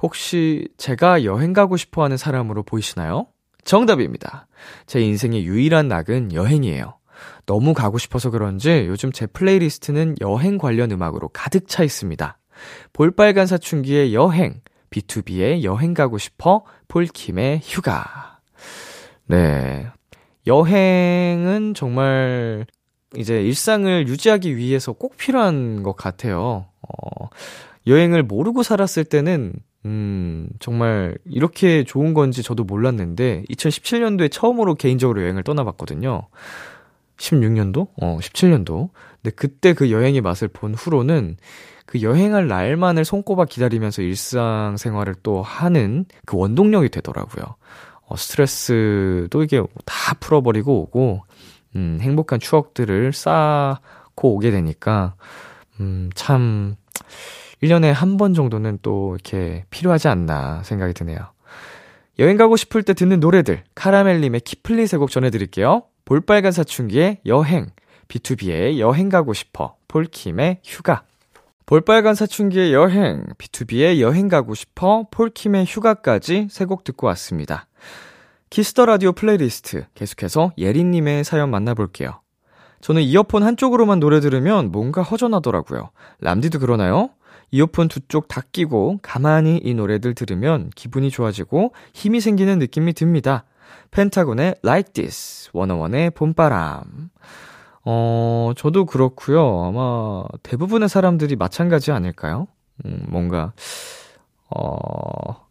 혹시 제가 여행 가고 싶어 하는 사람으로 보이시나요? 정답입니다. 제 인생의 유일한 낙은 여행이에요. 너무 가고 싶어서 그런지 요즘 제 플레이리스트는 여행 관련 음악으로 가득 차 있습니다. 볼빨간 사춘기의 여행, BTOB의 여행 가고 싶어, 폴킴의 휴가. 네. 여행은 정말 이제 일상을 유지하기 위해서 꼭 필요한 것 같아요. 어, 여행을 모르고 살았을 때는, 음, 정말 이렇게 좋은 건지 저도 몰랐는데, 2017년도에 처음으로 개인적으로 여행을 떠나봤거든요. 16년도? 어, 17년도. 근데 그때 그 여행의 맛을 본 후로는 그 여행할 날만을 손꼽아 기다리면서 일상생활을 또 하는 그 원동력이 되더라고요. 어, 스트레스도 이게 다 풀어버리고 오고, 음, 행복한 추억들을 쌓고 오게 되니까, 음, 참, 1년에 한 번 정도는 또 이렇게 필요하지 않나 생각이 드네요. 여행 가고 싶을 때 듣는 노래들, 카라멜님의 키플리 세곡 전해드릴게요. 볼빨간 사춘기의 여행, BTOB의 여행 가고 싶어, 폴킴의 휴가. 볼빨간 사춘기의 여행, BTOB의 여행 가고 싶어, 폴킴의 휴가까지 세 곡 듣고 왔습니다. Kiss the Radio 플레이리스트 계속해서 예린님의 사연 만나볼게요. 저는 이어폰 한쪽으로만 노래 들으면 뭔가 허전하더라고요. 람디도 그러나요? 이어폰 두 쪽 다 끼고 가만히 이 노래들 들으면 기분이 좋아지고 힘이 생기는 느낌이 듭니다. 펜타곤의 Like This, 원어원의 봄바람. 어, 저도 그렇고요. 아마 대부분의 사람들이 마찬가지 아닐까요? 음, 뭔가 어,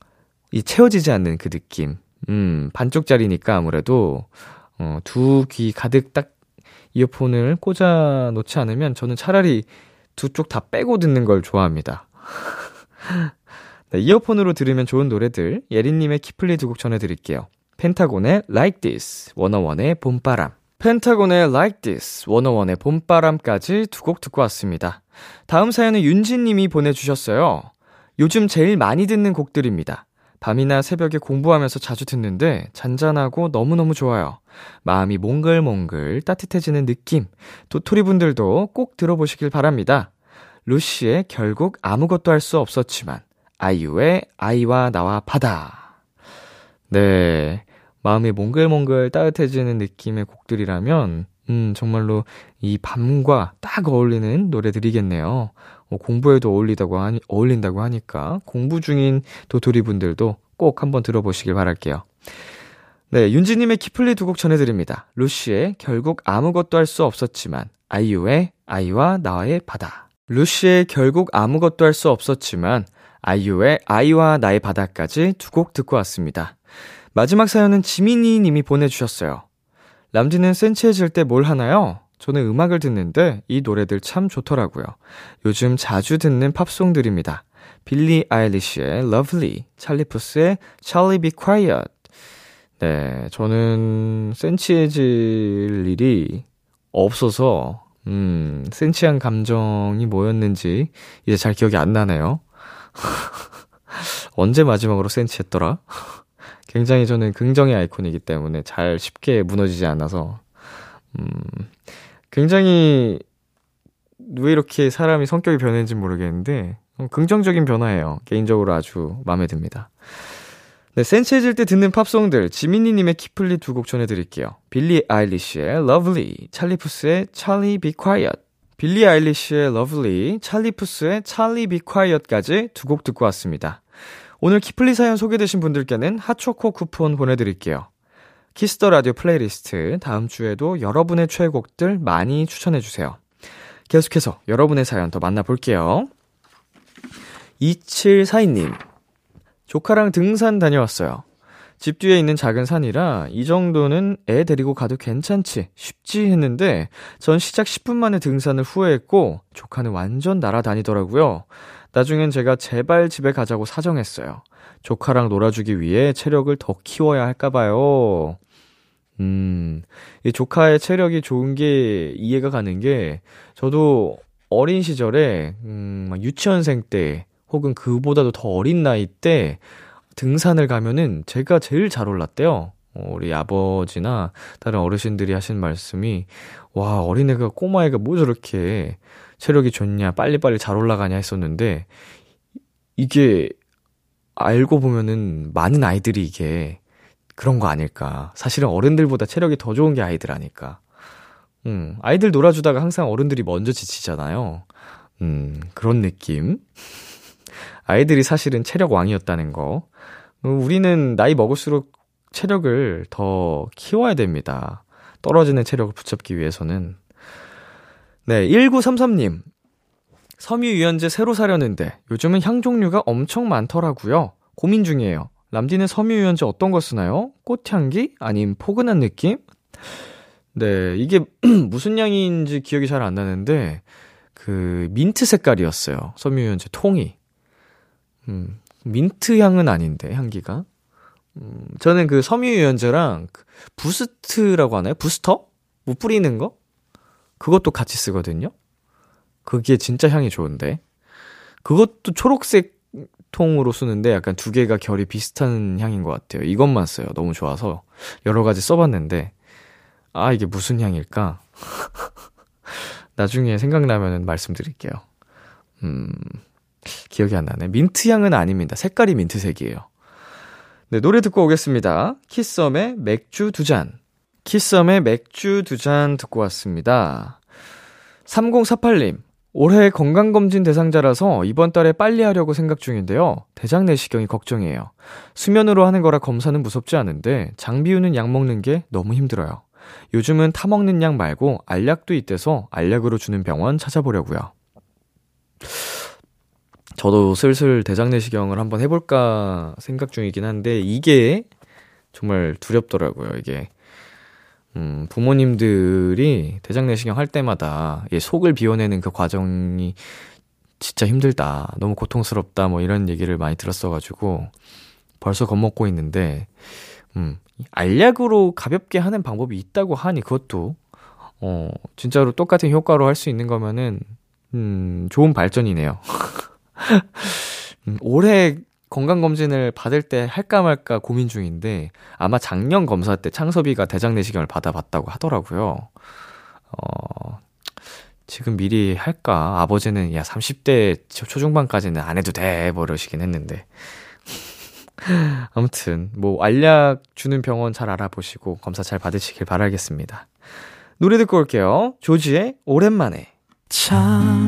이 채워지지 않는 그 느낌. 음, 반쪽짜리니까 아무래도 어, 두 귀 가득 딱 이어폰을 꽂아 놓지 않으면 저는 차라리 두 쪽 다 빼고 듣는 걸 좋아합니다. (laughs) 네, 이어폰으로 들으면 좋은 노래들 예린님의 키플리 두 곡 전해드릴게요. 펜타곤의 Like This, 워너원의 봄바람. 펜타곤의 Like This, 워너원의 봄바람까지 두 곡 듣고 왔습니다. 다음 사연은 윤지님이 보내주셨어요. 요즘 제일 많이 듣는 곡들입니다. 밤이나 새벽에 공부하면서 자주 듣는데 잔잔하고 너무너무 좋아요. 마음이 몽글몽글 따뜻해지는 느낌. 도토리 분들도 꼭 들어보시길 바랍니다. 루시의 결국 아무것도 할 수 없었지만 아이유의 아이와 나와 바다. 네. 마음이 몽글몽글 따뜻해지는 느낌의 곡들이라면 음, 정말로 이 밤과 딱 어울리는 노래들이겠네요. 뭐 공부에도 어울리다고 하니, 어울린다고 하니까 공부 중인 도토리 분들도 꼭 한번 들어보시길 바랄게요. 네, 윤지님의 키플리 두 곡 전해드립니다. 루시의 결국 아무것도 할 수 없었지만, 아이유의 아이와 나의 바다. 루시의 결국 아무것도 할 수 없었지만, 아이유의 아이와 나의 바다까지 두 곡 듣고 왔습니다. 마지막 사연은 지민이 님이 보내주셨어요. 람디는 센치해질 때 뭘 하나요? 저는 음악을 듣는데 이 노래들 참 좋더라고요. 요즘 자주 듣는 팝송들입니다. 빌리 아일리시의 Lovely, 찰리푸스의 Charlie Be Quiet. 네, 저는 센치해질 일이 없어서, 음, 센치한 감정이 뭐였는지 이제 잘 기억이 안 나네요. (laughs) 언제 마지막으로 센치했더라? (laughs) 굉장히 저는 긍정의 아이콘이기 때문에 잘 쉽게 무너지지 않아서, 음, 굉장히 왜 이렇게 사람이 성격이 변했는지 모르겠는데 긍정적인 변화예요. 개인적으로 아주 마음에 듭니다. 네, 센치해질 때 듣는 팝송들 지민이님의 키플리 두 곡 전해드릴게요. 빌리 아일리시의 Lovely, 찰리푸스의 Charlie Be Quiet. 빌리 아일리시의 Lovely, 찰리푸스의 Charlie Be Quiet까지 두 곡 듣고 왔습니다. 오늘 키플리 사연 소개되신 분들께는 핫초코 쿠폰 보내드릴게요. Kiss the Radio 플레이리스트 다음 주에도 여러분의 최애곡들 많이 추천해 주세요. 계속해서 여러분의 사연 더 만나볼게요. 2742님. 조카랑 등산 다녀왔어요. 집 뒤에 있는 작은 산이라 이 정도는 애 데리고 가도 괜찮지, 쉽지 했는데 전 시작 10분 만에 등산을 후회했고 조카는 완전 날아다니더라고요. 나중엔 제가 제발 집에 가자고 사정했어요. 조카랑 놀아주기 위해 체력을 더 키워야 할까봐요. 음, 이 조카의 체력이 좋은 게 이해가 가는 게, 저도 어린 시절에, 음, 유치원생 때, 혹은 그보다도 더 어린 나이 때, 등산을 가면은 제가 제일 잘 올랐대요. 어, 우리 아버지나 다른 어르신들이 하신 말씀이, 와, 어린애가, 꼬마애가 뭐 저렇게 체력이 좋냐, 빨리빨리 잘 올라가냐 했었는데, 이게, 알고 보면은 많은 아이들이 이게 그런 거 아닐까. 사실은 어른들보다 체력이 더 좋은 게 아이들 아닐까. 음, 아이들 놀아주다가 항상 어른들이 먼저 지치잖아요. 음, 그런 느낌. 아이들이 사실은 체력 왕이었다는 거. 어, 우리는 나이 먹을수록 체력을 더 키워야 됩니다. 떨어지는 체력을 붙잡기 위해서는. 네, 1933님. 섬유유연제 새로 사려는데 요즘은 향 종류가 엄청 많더라고요. 고민 중이에요. 람디는 섬유유연제 어떤 거 쓰나요? 꽃향기? 아님 포근한 느낌? 네, 이게 (clears throat) 무슨 향인지 기억이 잘 안 나는데, 그, 민트 색깔이었어요. 섬유유연제 통이. 음, 민트 향은 아닌데, 향기가. 음, 저는 그 섬유유연제랑 그 부스트라고 하나요? 부스터? 뭐 뿌리는 거? 그것도 같이 쓰거든요? 그게 진짜 향이 좋은데. 그것도 초록색 통으로 쓰는데 약간 두 개가 결이 비슷한 향인 것 같아요. 이것만 써요. 너무 좋아서. 여러 가지 써봤는데, 아, 이게 무슨 향일까? (laughs) 나중에 생각나면 말씀드릴게요. 음, 기억이 안 나네. 민트 향은 아닙니다. 색깔이 민트색이에요. 네, 노래 듣고 오겠습니다. 키썸의 맥주 두 잔. 키썸의 맥주 두 잔 듣고 왔습니다. 3048님, 올해 건강검진 대상자라서 이번 달에 빨리 하려고 생각 중인데요. 대장 내시경이 걱정이에요. 수면으로 하는 거라 검사는 무섭지 않은데 장 비우는 약 먹는 게 너무 힘들어요. 요즘은 타먹는 약 말고 알약도 있대서 알약으로 주는 병원 찾아보려고요. 저도 슬슬 대장 내시경을 한번 해볼까 생각 중이긴 한데 이게 정말 두렵더라고요. 이게 음, 부모님들이 대장 내시경 할 때마다 예, 속을 비워내는 그 과정이 진짜 힘들다. 너무 고통스럽다. 뭐 이런 얘기를 많이 들었어가지고 벌써 겁먹고 있는데, 음, 알약으로 가볍게 하는 방법이 있다고 하니 그것도, 어, 진짜로 똑같은 효과로 할 수 있는 거면은, 음, 좋은 발전이네요. (laughs) (laughs) 음, 올해 건강검진을 받을 때 할까 말까 고민 중인데, 아마 작년 검사 때 창섭이가 대장 내시경을 받아봤다고 하더라고요. 어, 지금 미리 할까? 아버지는, 야, 30대 초중반까지는 안 해도 돼. 뭐 이러시긴 했는데. (laughs) 아무튼, 뭐, 알약 주는 병원 잘 알아보시고, 검사 잘 받으시길 바라겠습니다. 노래 듣고 올게요. 조지의 오랜만에. 참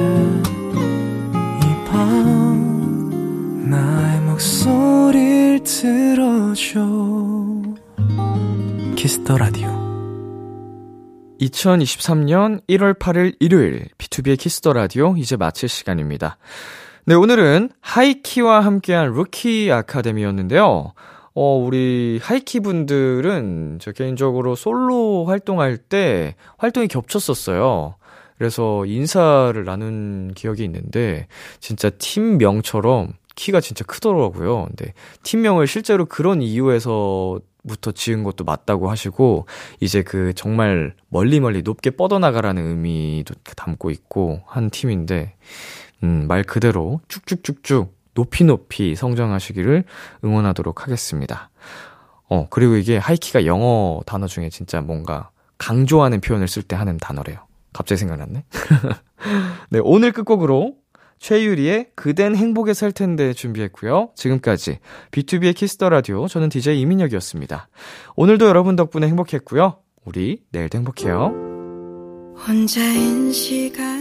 목소리를 들어줘 Kiss the Radio 2023년 1월 8일 일요일 B2B의 키스터 라디오 이제 마칠 시간입니다. 네, 오늘은 하이키와 함께한 루키 아카데미였는데요. 어, 우리 하이키 분들은 저 개인적으로 솔로 활동할 때 활동이 겹쳤었어요. 그래서 인사를 나눈 기억이 있는데 진짜 팀명처럼 키가 진짜 크더라고요. 근데 팀명을 실제로 그런 이유에서 부터 지은 것도 맞다고 하시고 이제 그 정말 멀리 멀리 높게 뻗어나가라는 의미도 담고 있고 한 팀인데 음, 말 그대로 쭉쭉쭉쭉 높이 높이 성장하시기를 응원하도록 하겠습니다. 어, 그리고 이게 highkey가 영어 단어 중에 진짜 뭔가 강조하는 표현을 쓸 때 하는 단어래요. 갑자기 생각났네. (laughs) 네, 오늘 끝곡으로 최유리의 그댄 행복에 살 텐데 준비했고요. 지금까지 B2B의 키스터 라디오 저는 DJ 이민혁이었습니다. 오늘도 여러분 덕분에 행복했고요. 우리 내일도 행복해요. 혼자인 시간